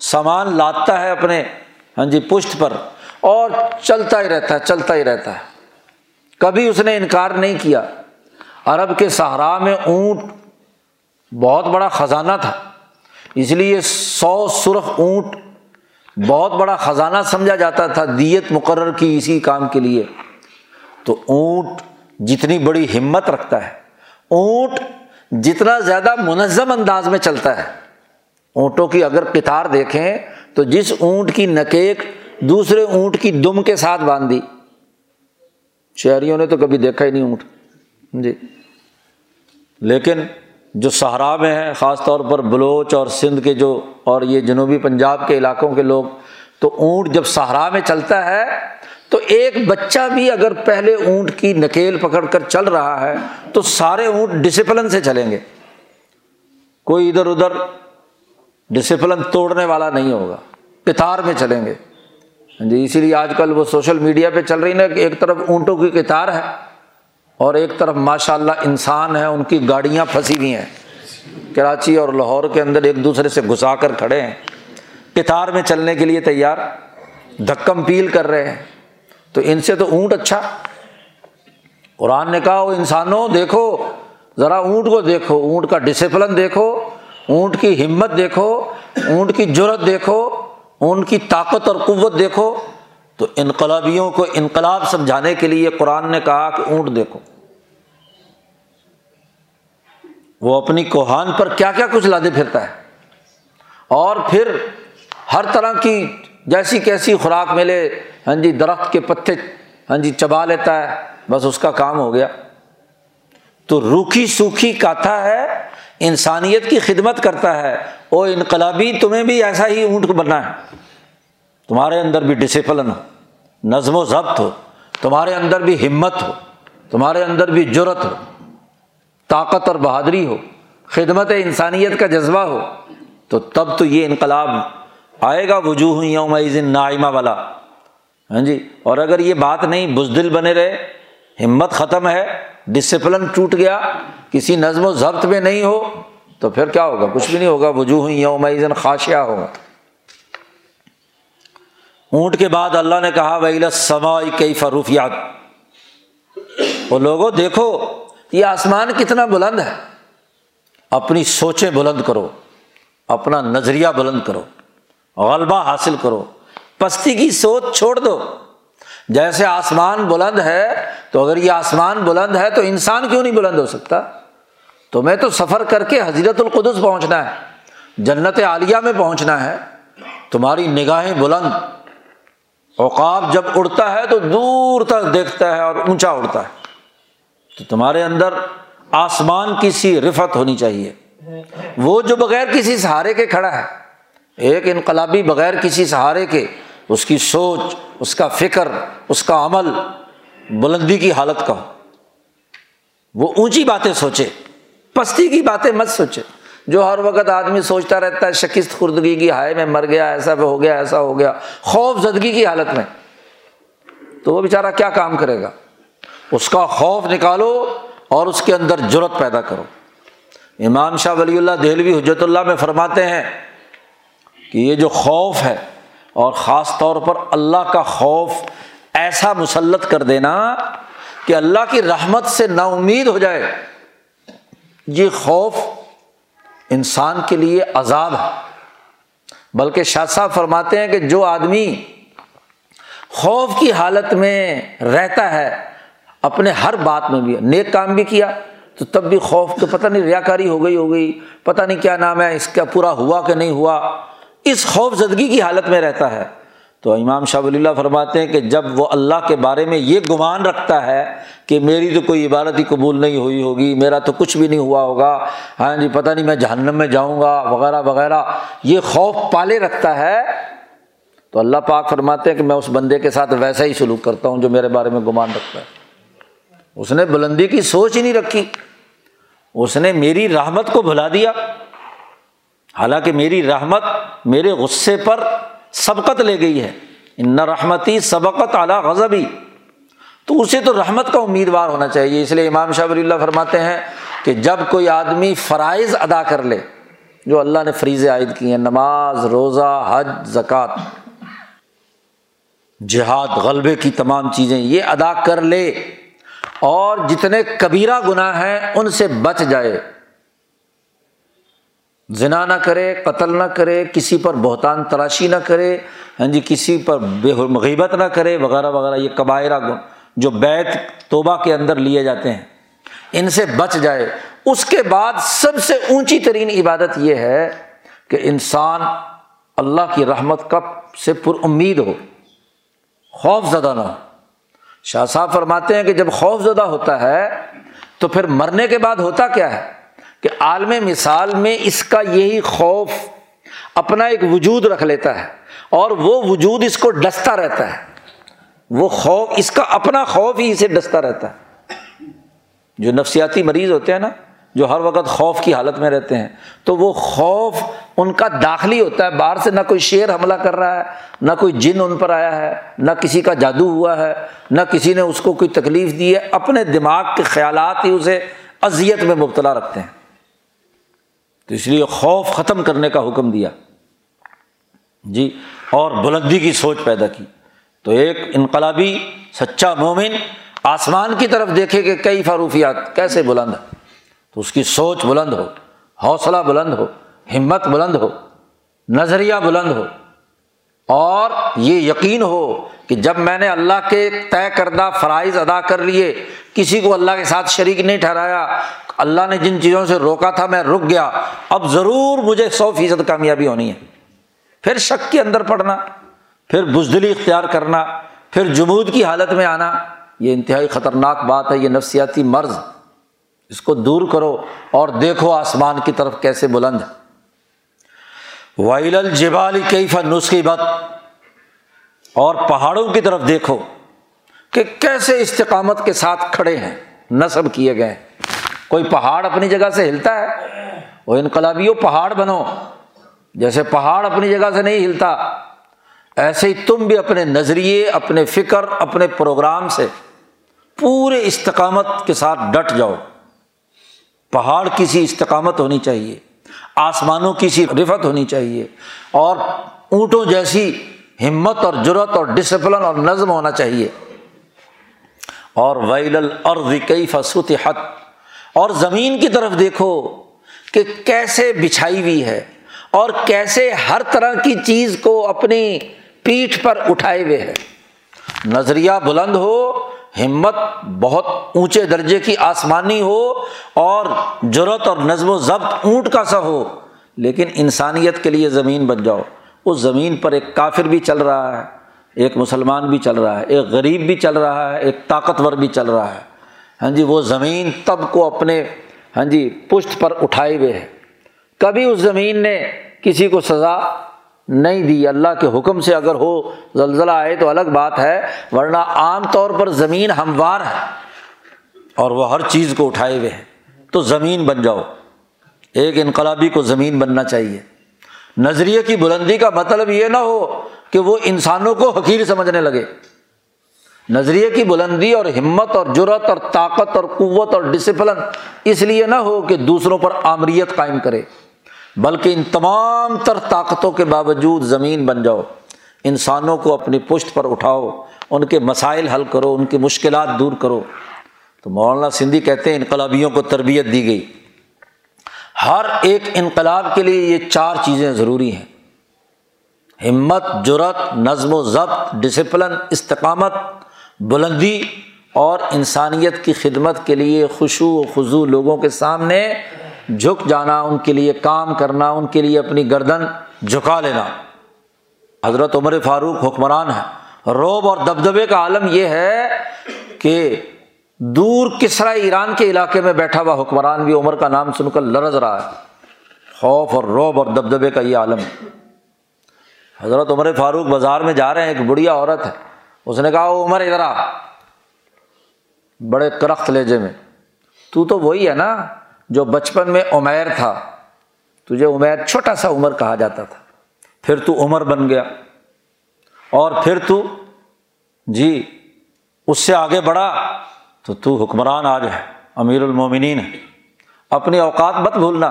سامان لاتا ہے اپنے ہاں جی پشت پر، اور چلتا ہی رہتا ہے، چلتا ہی رہتا ہے۔ کبھی اس نے انکار نہیں کیا۔ عرب کے صحرا میں اونٹ بہت بڑا خزانہ تھا۔ اس لیے سو سرخ اونٹ بہت بڑا خزانہ سمجھا جاتا تھا، دیت مقرر کی اسی کام کے لیے۔ تو اونٹ جتنی بڑی ہمت رکھتا ہے، اونٹ جتنا زیادہ منظم انداز میں چلتا ہے۔ اونٹوں کی اگر کتار دیکھیں تو جس اونٹ کی نکیک دوسرے اونٹ کی دم کے ساتھ باندھی۔ شہریوں نے تو کبھی دیکھا ہی نہیں اونٹ۔ جی۔ لیکن جو صحرا میں ہے، خاص طور پر بلوچ اور سندھ کے جو، اور یہ جنوبی پنجاب کے علاقوں کے لوگ، تو اونٹ جب صحرا میں چلتا ہے، تو ایک بچہ بھی اگر پہلے اونٹ کی نکیل پکڑ کر چل رہا ہے، تو سارے اونٹ ڈسپلن سے چلیں گے۔ کوئی ادھر ادھر ڈسپلن توڑنے والا نہیں ہوگا۔ کتار میں چلیں گے۔ ہاں جی اسی لیے آج کل وہ سوشل میڈیا پہ چل رہی نا کہ ایک طرف اونٹوں کی کتار ہے اور ایک طرف ماشاء اللہ انسان ہے ان کی گاڑیاں پھنسی ہوئی ہیں۔ کراچی اور لاہور کے اندر ایک دوسرے سے گھسا کر کھڑے ہیں۔ کتار میں چلنے کے لیے تیار، دھکم پیل کر رہے ہیں۔ تو ان سے تو اونٹ اچھا۔ قرآن نے کہا وہ انسانوں، دیکھو، ذرا اونٹ کو دیکھو، اونٹ کا ڈسپلن دیکھو۔ اونٹ کی ہمت دیکھو، اونٹ کی جرت دیکھو، اونٹ کی طاقت اور قوت دیکھو۔ تو انقلابیوں کو انقلاب سمجھانے کے لیے قرآن نے کہا کہ اونٹ دیکھو۔ وہ اپنی کوہان پر کیا کیا کچھ لادے پھرتا ہے۔ اور پھر ہر طرح کی جیسی کیسی خوراک ملے ہاں جی درخت کے پتے ہاں جی چبا لیتا ہے، بس اس کا کام ہو گیا۔ تو روکھی سوکھی کاتھا ہے انسانیت کی خدمت کرتا ہے وہ انقلابی تمہیں بھی ایسا ہی اونٹ بننا ہے۔ تمہارے اندر بھی ڈسپلن ہو، نظم و ضبط ہو، تمہارے اندر بھی ہمت ہو، تمہارے اندر بھی جرت ہو، طاقت اور بہادری ہو، خدمت انسانیت کا جذبہ ہو، تو تب تو یہ انقلاب آئے گا۔ وجوہ یوم نائمہ والا۔ ہاں جی؟ اور اگر یہ بات نہیں، بزدل بنے رہے، ہمت ختم ہے ڈسپلن ٹوٹ گیا، کسی نظم و ضبط میں نہیں ہو، تو پھر کیا ہوگا؟ کچھ بھی نہیں ہوگا، وجوہ یوم خاشیا ہوگا اونٹ کے بعد اللہ نے کہا ویلا سما کئی فروفیات وہ لوگوں، دیکھو، یہ آسمان کتنا بلند ہے۔ اپنی سوچیں بلند کرو، اپنا نظریہ بلند کرو، غلبہ حاصل کرو۔ پستی کی سوچ چھوڑ دو۔ جیسے آسمان بلند ہے تو اگر یہ آسمان بلند ہے تو انسان کیوں نہیں بلند ہو سکتا؟ تمہیں تو سفر کر کے حضرت القدس پہنچنا ہے، جنت عالیہ میں پہنچنا ہے، تمہاری نگاہیں بلند۔ اوقاب جب اڑتا ہے تو دور تک دیکھتا ہے اور اونچا اڑتا ہے۔ تو تمہارے اندر آسمان کی سی رفت ہونی چاہیے۔ وہ جو بغیر کسی سہارے کے کھڑا ہے، ایک انقلابی بغیر کسی سہارے کے اس کی سوچ، اس کا فکر، اس کا عمل بلندی کی حالت کا ہو۔ وہ اونچی باتیں سوچے، پستی کی باتیں مت سوچے۔ جو ہر وقت آدمی سوچتا رہتا ہے، شکست خوردگی کی، ہائے میں مر گیا، ایسا ہو گیا، ایسا ہو گیا، خوف زدگی کی حالت میں۔ تو وہ بیچارہ کیا کام کرے گا؟ اس کا خوف نکالو اور اس کے اندر جرت پیدا کرو۔ امام شاہ ولی اللہ دہلوی حجرت اللہ میں فرماتے ہیں کہ یہ جو خوف ہے اور خاص طور پر اللہ کا خوف ایسا مسلط کر دینا کہ اللہ کی رحمت سے نا امید ہو جائے۔ یہ خوف انسان کے لیے عذاب ہے۔ بلکہ شاہ صاحب فرماتے ہیں کہ جو آدمی خوف کی حالت میں رہتا ہے، اپنے ہر بات میں بھی، نیک کام بھی کیا، تو تب بھی خوف کہ پتہ نہیں ریا کاری ہو گئی ہو گئی، پتہ نہیں کیا نام ہے، اس کا پورا ہوا کہ نہیں ہوا۔ اس خوف زدگی کی حالت میں رہتا ہے۔ تو امام شاہ ولی اللہ فرماتے ہیں کہ جب وہ اللہ کے بارے میں یہ گمان رکھتا ہے کہ میری تو کوئی عبادت ہی قبول نہیں ہوئی ہوگی، میرا تو کچھ بھی نہیں ہوا ہوگا ہاں جی پتہ نہیں میں جہنم میں جاؤں گا، وغیرہ وغیرہ، یہ خوف پالے رکھتا ہے۔ تو اللہ پاک فرماتے ہیں کہ میں اس بندے کے ساتھ ویسا ہی سلوک کرتا ہوں جو میرے بارے میں گمان رکھتا ہے۔ اس نے بلندی کی سوچ ہی نہیں رکھی۔ اس نے میری رحمت کو بھلا دیا۔ حالانکہ میری رحمت میرے غصے پر سبقت لے گئی ہے۔ ان رحمتی سبقت اعلیٰ غضبی تو اسے تو رحمت کا امیدوار ہونا چاہیے۔ اس لیے امام شاہ ولی اللہ فرماتے ہیں کہ جب کوئی آدمی فرائض ادا کر لے، جو اللہ نے فریض عائد کی ہیں، نماز، روزہ، حج، زکوٰۃ، جہاد، غلبے کی تمام چیزیں، یہ ادا کر لے اور جتنے کبیرہ گناہ ہیں، ان سے بچ جائے۔ ذنا نہ کرے، قتل نہ کرے، کسی پر بہتان تراشی نہ کرے ہاں جی کسی پر بے غیبت نہ کرے، وغیرہ وغیرہ، یہ قبائرہ جو بیت توبہ کے اندر لیے جاتے ہیں، ان سے بچ جائے۔ اس کے بعد سب سے اونچی ترین عبادت یہ ہے کہ انسان اللہ کی رحمت کا سے پر امید ہو، خوف زدہ نہ ہو۔ شاہ صاحب فرماتے ہیں کہ جب خوف زدہ ہوتا ہے تو پھر مرنے کے بعد ہوتا کیا ہے؟ کہ عالم مثال میں اس کا یہی خوف اپنا ایک وجود رکھ لیتا ہے اور وہ وجود اس کو ڈستا رہتا ہے۔ وہ خوف، اس کا اپنا خوف ہی اسے ڈستا رہتا ہے۔ جو نفسیاتی مریض ہوتے ہیں نا، جو ہر وقت خوف کی حالت میں رہتے ہیں، تو وہ خوف ان کا داخلی ہوتا ہے۔ باہر سے نہ کوئی شیر حملہ کر رہا ہے، نہ کوئی جن ان پر آیا ہے، نہ کسی کا جادو ہوا ہے، نہ کسی نے اس کو کوئی تکلیف دی ہے۔ اپنے دماغ کے خیالات ہی اسے اذیت میں مبتلا رکھتے ہیں۔ تو اس لیے خوف ختم کرنے کا حکم دیا۔ جی اور بلندی کی سوچ پیدا کی۔ تو ایک انقلابی سچا مومن آسمان کی طرف دیکھے کہ کئی فاروفیات کیسے بلند تو اس کی سوچ بلند ہو، حوصلہ بلند ہو، ہمت بلند ہو، نظریہ بلند ہو۔ اور یہ یقین ہو کہ جب میں نے اللہ کے طے کردہ فرائض ادا کر لیے، کسی کو اللہ کے ساتھ شریک نہیں ٹھہرایا، اللہ نے جن چیزوں سے روکا تھا میں رک گیا۔ اب ضرور مجھے سو فیصد کامیابی ہونی ہے۔ پھر شک کے اندر پڑنا، پھر بزدلی اختیار کرنا، پھر جمود کی حالت میں آنا، یہ انتہائی خطرناک بات ہے، یہ نفسیاتی مرض۔ اس کو دور کرو اور دیکھو آسمان کی طرف کیسے بلند وائل الجبال کئی فن نسخی بت اور پہاڑوں کی طرف دیکھو کہ کیسے استقامت کے ساتھ کھڑے ہیں، نصب کیے گئے کوئی پہاڑ اپنی جگہ سے ہلتا ہے، وہ انقلابی پہاڑ بنو۔ جیسے پہاڑ اپنی جگہ سے نہیں ہلتا، ایسے ہی تم بھی اپنے نظریے، اپنے فکر، اپنے پروگرام سے پورے استقامت کے ساتھ ڈٹ جاؤ۔ پہاڑ کی سی استقامت ہونی چاہیے، آسمانوں کی سی رفت ہونی چاہیے، اور اونٹوں جیسی ہمت اور جرت اور ڈسپلن اور نظم ہونا چاہیے۔ اور ویل الارض کئی فسوت حت اور زمین کی طرف دیکھو کہ کیسے بچھائی ہوئی ہے اور کیسے ہر طرح کی چیز کو اپنی پیٹھ پر اٹھائے ہوئے ہے نظریہ بلند ہو، ہمت بہت اونچے درجے کی آسمانی ہو اور جرت اور نظم و ضبط اونٹ کا سا ہو، لیکن انسانیت کے لیے زمین بن جاؤ۔ اس زمین پر ایک کافر بھی چل رہا ہے، ایک مسلمان بھی چل رہا ہے، ایک غریب بھی چل رہا ہے، ایک طاقتور بھی چل رہا ہے۔ ہاں جی وہ زمین تب کو اپنے ہاں جی پشت پر اٹھائے ہوئے ہے کبھی اس زمین نے کسی کو سزا نہیں دی۔ اللہ کے حکم سے اگر ہو، زلزلہ آئے تو الگ بات ہے، ورنہ عام طور پر زمین ہموار ہے اور وہ ہر چیز کو اٹھائے ہوئے ہیں۔ تو زمین بن جاؤ۔ ایک انقلابی کو زمین بننا چاہیے۔ نظریے کی بلندی کا مطلب یہ نہ ہو کہ وہ انسانوں کو حقیر سمجھنے لگے۔ نظریے کی بلندی اور ہمت اور جرت اور طاقت اور قوت اور ڈسپلن اس لیے نہ ہو کہ دوسروں پر آمریت قائم کرے، بلکہ ان تمام تر طاقتوں کے باوجود زمین بن جاؤ، انسانوں کو اپنی پشت پر اٹھاؤ، ان کے مسائل حل کرو، ان کی مشکلات دور کرو۔ تو مولانا سندھی کہتے ہیں، انقلابیوں کو تربیت دی گئی۔ ہر ایک انقلاب کے لیے یہ چار چیزیں ضروری ہیں۔ ہمت جرت نظم و ضبط ڈسپلن استقامت، بلندی اور انسانیت کی خدمت کے لیے خوشو و خضو لوگوں کے سامنے جھک جانا، ان کے لیے کام کرنا، ان کے لیے اپنی گردن جھکا لینا۔ حضرت عمر فاروق حکمران ہے روب اور دبدبے کا عالم یہ ہے کہ دور کسرا ایران کے علاقے میں بیٹھا ہوا حکمران بھی عمر کا نام سن کر لرز رہا ہے۔ خوف اور روب اور دبدبے کا یہ عالم۔ حضرت عمر فاروق بازار میں جا رہے ہیں، ایک بڑھیا عورت ہے۔ اس نے کہا عمر، ادھر آ۔ بڑے کرخت لہجے میں۔ تو تو وہی ہے نا جو بچپن میں عمیر تھا۔ تجھے عمیر، چھوٹا سا عمر کہا جاتا تھا۔ پھر تو عمر بن گیا۔ اور پھر تو جی اس سے آگے بڑھا۔ تو تو حکمران آج ہے، امیر المومنین ہے۔ اپنی اوقات مت بھولنا۔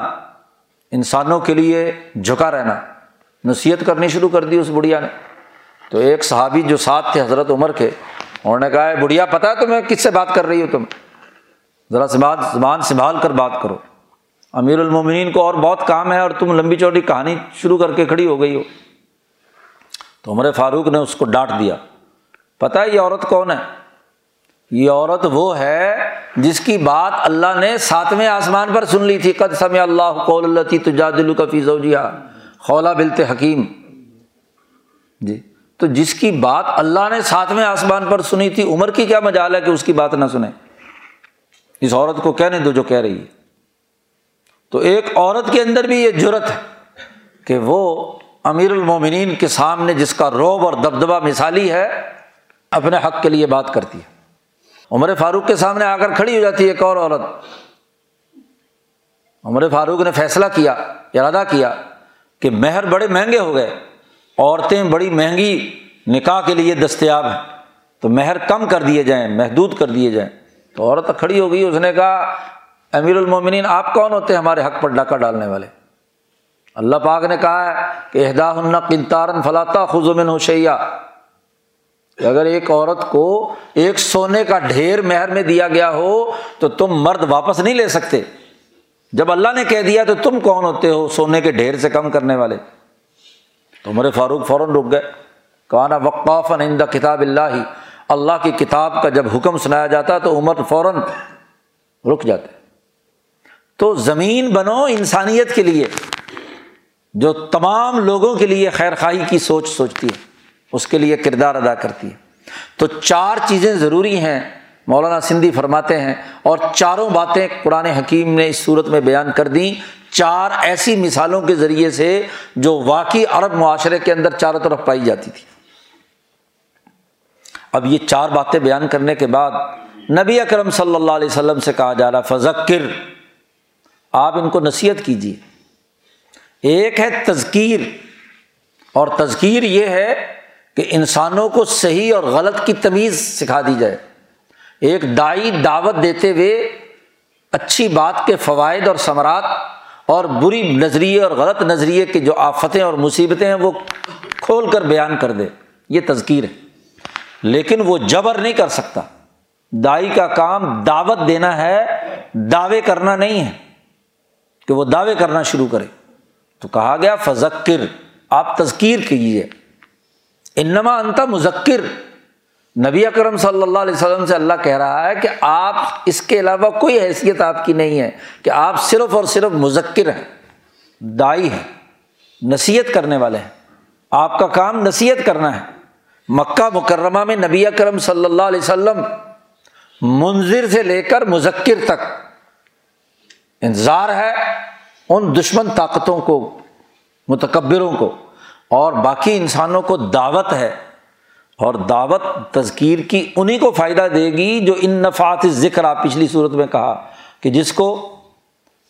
انسانوں کے لیے جھکا رہنا۔ نصیحت کرنی شروع کر دی اس بڑھیا نے۔ تو ایک صحابی جو ساتھ تھے حضرت عمر کے، انہوں نے کہا ہے بڑھیا پتا ہے تمہیں کس سے بات کر رہی ہو تم؟ ذرا زبان زبان سنبھال کر بات کرو۔ امیر المومنین کو اور بہت کام ہے اور تم لمبی چوڑی کہانی شروع کر کے کھڑی ہو گئی ہو۔ تو عمر فاروق نے اس کو ڈانٹ دیا۔ پتا ہے یہ عورت کون ہے؟ یہ عورت وہ ہے جس کی بات اللہ نے ساتویں آسمان پر سن لی تھی۔ قد سمع اللہ قول اللہ تھی تجادل کا فیض خولا بلتے حکیم۔ جی۔ تو جس کی بات اللہ نے ساتویں آسمان پر سنی تھی، عمر کی کیا مجال ہے کہ اس کی بات نہ سنے؟ اس عورت کو کہنے دو جو کہہ رہی ہے۔ تو ایک عورت کے اندر بھی یہ جرت ہے کہ وہ امیر المومنین کے سامنے جس کا روب اور دبدبا مثالی ہے، اپنے حق کے لیے بات کرتی ہے۔ عمر فاروق کے سامنے آ کر کھڑی ہو جاتی ہے ایک اور عورت۔ عمر فاروق نے فیصلہ کیا، ارادہ کیا کہ مہر بڑے مہنگے ہو گئے، عورتیں بڑی مہنگی نکاح کے لیے دستیاب ہیں، تو مہر کم کر دیے جائیں، محدود کر دیے جائیں۔ تو عورت کھڑی ہو گئی، اس نے کہا، امیر المومنین، آپ کون ہوتے ہیں ہمارے حق پر ڈاکہ ڈالنے والے؟ اللہ پاک نے کہا ہے کہ اہدا کنتارن فلاطا خزمن ہوشیا کہ اگر ایک عورت کو ایک سونے کا ڈھیر مہر میں دیا گیا ہو تو تم مرد واپس نہیں لے سکتے۔ جب اللہ نے کہہ دیا تو تم کون ہوتے ہو سونے کے ڈھیر سے کم کرنے والے؟ تو عمر فاروق فوراً رک گئے۔ کہانا وقاف نند کتاب اللہ۔ ہی اللہ کی کتاب کا جب حکم سنایا جاتا تو عمر فوراً رک جاتے۔ تو زمین بنو انسانیت کے لیے، جو تمام لوگوں کے لیے خیر خائی کی سوچ سوچتی ہے۔ اس کے لیے کردار ادا کرتی ہے۔ تو چار چیزیں ضروری ہیں، مولانا سندھی فرماتے ہیں، اور چاروں باتیں قرآن حکیم نے اس صورت میں بیان کر دیں۔ چار ایسی مثالوں کے ذریعے سے جو واقعی عرب معاشرے کے اندر چاروں طرف پائی جاتی تھی۔ اب یہ چار باتیں بیان کرنے کے بعد نبی اکرم صلی اللہ علیہ وسلم سے کہا جا رہا فضکر آپ ان کو نصیحت کیجیے ایک ہے تذکیر، اور تذکیر یہ ہے کہ انسانوں کو صحیح اور غلط کی تمیز سکھا دی جائے۔ ایک دائی دعوت دیتے ہوئے اچھی بات کے فوائد اور ثمرات اور بری نظریے اور غلط نظریے کی جو آفتیں اور مصیبتیں ہیں وہ کھول کر بیان کر دے۔ یہ تذکیر ہے۔ لیکن وہ جبر نہیں کر سکتا۔ دائی کا کام دعوت دینا ہے، دعوے کرنا نہیں ہے کہ وہ دعوے کرنا شروع کرے۔ تو کہا گیا، فذکر۔ آپ تذکیر کیجیے انما انتا مذکر۔ نبی اکرم صلی اللہ علیہ وسلم سے اللہ کہہ رہا ہے کہ آپ اس کے علاوہ کوئی حیثیت آپ کی نہیں ہے کہ آپ صرف اور صرف مذکر ہیں، دائی ہیں، نصیحت کرنے والے ہیں۔ آپ کا کام نصیحت کرنا ہے۔ مکہ مکرمہ میں نبی اکرم صلی اللہ علیہ وسلم منظر سے لے کر مذکر تک انتظار ہے ان دشمن طاقتوں کو، متکبروں کو۔ اور باقی انسانوں کو دعوت ہے اور دعوت تذکیر کی انہیں کو فائدہ دے گی جو ان نفات ذکر آپ پچھلی صورت میں کہا کہ جس کو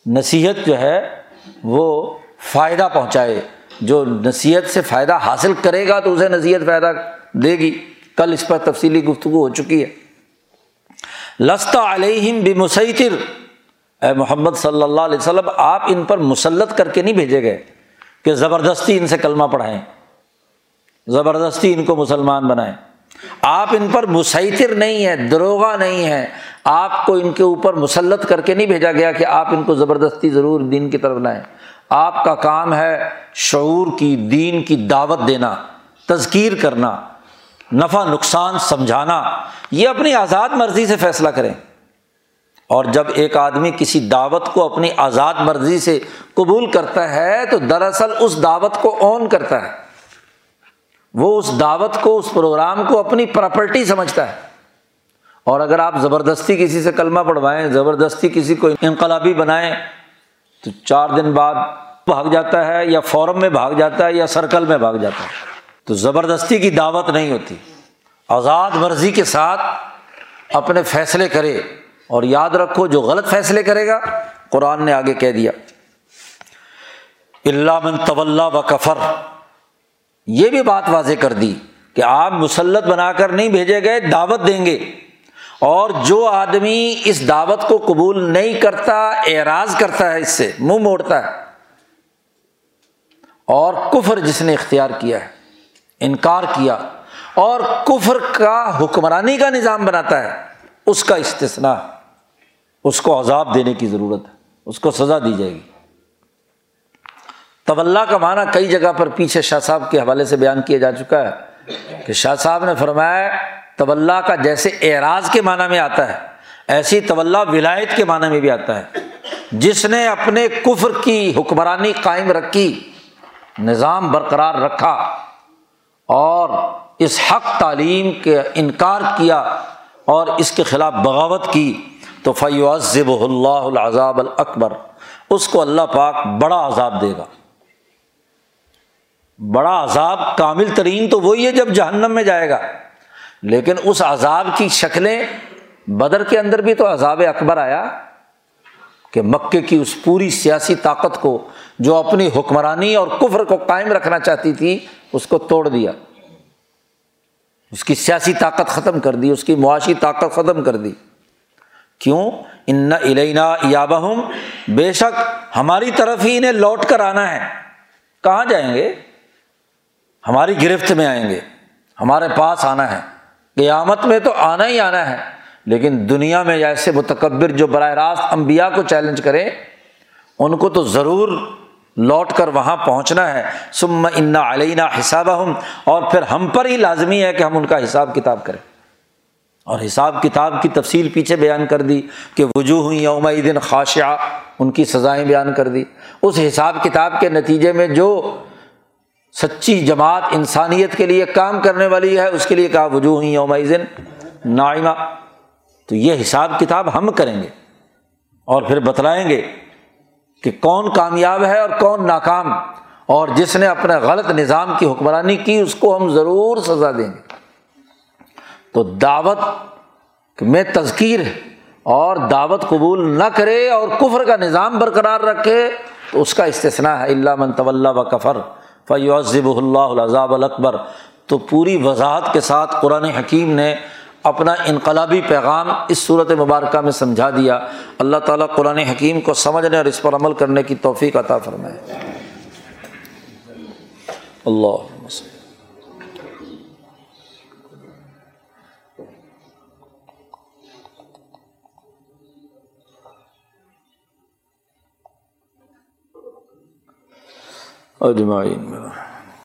نصیحت جو ہے وہ فائدہ پہنچائے، جو نصیحت سے فائدہ حاصل کرے گا تو اسے نصیحت فائدہ دے گی۔ کل اس پر تفصیلی گفتگو ہو چکی ہے۔ لستا علیہم بمسیطر۔ اے محمد صلی اللہ علیہ وسلم، آپ ان پر مسلط کر کے نہیں بھیجے گئے۔ کہ زبردستی ان سے کلمہ پڑھائیں، زبردستی ان کو مسلمان بنائیں۔ آپ ان پر مسیطر نہیں ہے دروغہ نہیں ہے آپ کو ان کے اوپر مسلط کر کے نہیں بھیجا گیا کہ آپ ان کو زبردستی ضرور دین کی طرف لائیں۔ آپ کا کام ہے شعور کی، دین کی دعوت دینا، تذکیر کرنا، نفع نقصان سمجھانا۔ یہ اپنی آزاد مرضی سے فیصلہ کریں۔ اور جب ایک آدمی کسی دعوت کو اپنی آزاد مرضی سے قبول کرتا ہے، تو دراصل اس دعوت کو اون کرتا ہے۔ وہ اس دعوت کو، اس پروگرام کو اپنی پراپرٹی سمجھتا ہے۔ اور اگر آپ زبردستی کسی سے کلمہ پڑھوائیں، زبردستی کسی کو انقلابی بنائیں، تو چار دن بعد بھاگ جاتا ہے، یا فورم میں بھاگ جاتا ہے، یا سرکل میں بھاگ جاتا ہے۔ تو زبردستی کی دعوت نہیں ہوتی۔ آزاد مرضی کے ساتھ اپنے فیصلے کرے۔ اور یاد رکھو جو غلط فیصلے کرے گا، قرآن نے آگے کہہ دیا۔ اللہ من طول و کفر یہ بھی بات واضح کر دی کہ آپ مسلط بنا کر نہیں بھیجے گئے، دعوت دیں گے۔ اور جو آدمی اس دعوت کو قبول نہیں کرتا، اعراض کرتا ہے اس سے، منہ موڑتا ہے۔ اور کفر جس نے اختیار کیا ہے، انکار کیا، اور کفر کا حکمرانی کا نظام بناتا ہے، اس کا استثنا اس کو عذاب دینے کی ضرورت ہے، اس کو سزا دی جائے گی۔ طلّہ کا معنی کئی جگہ پر پیچھے شاہ صاحب کے حوالے سے بیان کیا جا چکا ہے کہ شاہ صاحب نے فرمایا طلّہ کا جیسے اعراض کے معنی میں آتا ہے، ایسی طلّہ ولایت کے معنی میں بھی آتا ہے۔ جس نے اپنے کفر کی حکمرانی قائم رکھی، نظام برقرار رکھا اور اس حق تعلیم کے انکار کیا اور اس کے خلاف بغاوت کی۔ تو فیوزب اللہ العذاب الاکبر اس کو اللہ پاک بڑا عذاب دے گا۔ بڑا عذاب کامل ترین تو وہی ہے جب جہنم میں جائے گا۔ لیکن اس عذاب کی شکلیں بدر کے اندر بھی تو عذاب اکبر آیا کہ مکے کی اس پوری سیاسی طاقت کو جو اپنی حکمرانی اور کفر کو قائم رکھنا چاہتی تھی، اس کو توڑ دیا۔ اس کی سیاسی طاقت ختم کر دی، اس کی معاشی طاقت ختم کر دی۔ کیوں؟ ان الینا یابہم بے شک ہماری طرف ہی انہیں لوٹ کر آنا ہے۔ کہاں جائیں گے؟ ہماری گرفت میں آئیں گے۔ ہمارے پاس آنا ہے۔ قیامت میں تو آنا ہی آنا ہے۔ لیکن دنیا میں ایسے متکبر جو براہ راست امبیا کو چیلنج کرے، ان کو تو ضرور لوٹ کر وہاں پہنچنا ہے۔ سم انا علینہ حساب ہم اور پھر ہم پر ہی لازمی ہے کہ ہم ان کا حساب کتاب کریں۔ اور حساب کتاب کی تفصیل پیچھے بیان کر دی کہ وجوہ یوم دن خاشہ ان کی سزائیں بیان کر دی۔ اس حساب کتاب کے نتیجے میں جو سچی جماعت انسانیت کے لیے کام کرنے والی ہے، اس کے لیے کہا وجوہ یوم دن نائمہ تو یہ حساب کتاب ہم کریں گے اور پھر بتلائیں گے کہ کون کامیاب ہے اور کون ناکام۔ اور جس نے اپنے غلط نظام کی حکمرانی کی، اس کو ہم ضرور سزا دیں گے۔ تو دعوت میں تذکیر ہے۔ اور دعوت قبول نہ کرے اور کفر کا نظام برقرار رکھے تو اس کا استثنا ہے۔ اللہ من طلّہ و کفر فیوزب اللہ الضاب الاکبر۔ تو پوری وضاحت کے ساتھ قرآن حکیم نے اپنا انقلابی پیغام اس صورت مبارکہ میں سمجھا دیا۔ اللہ تعالیٰ قرآن حکیم کو سمجھنے اور اس پر عمل کرنے کی توفیق عطا فرمائے۔ اللہ اجمعین۔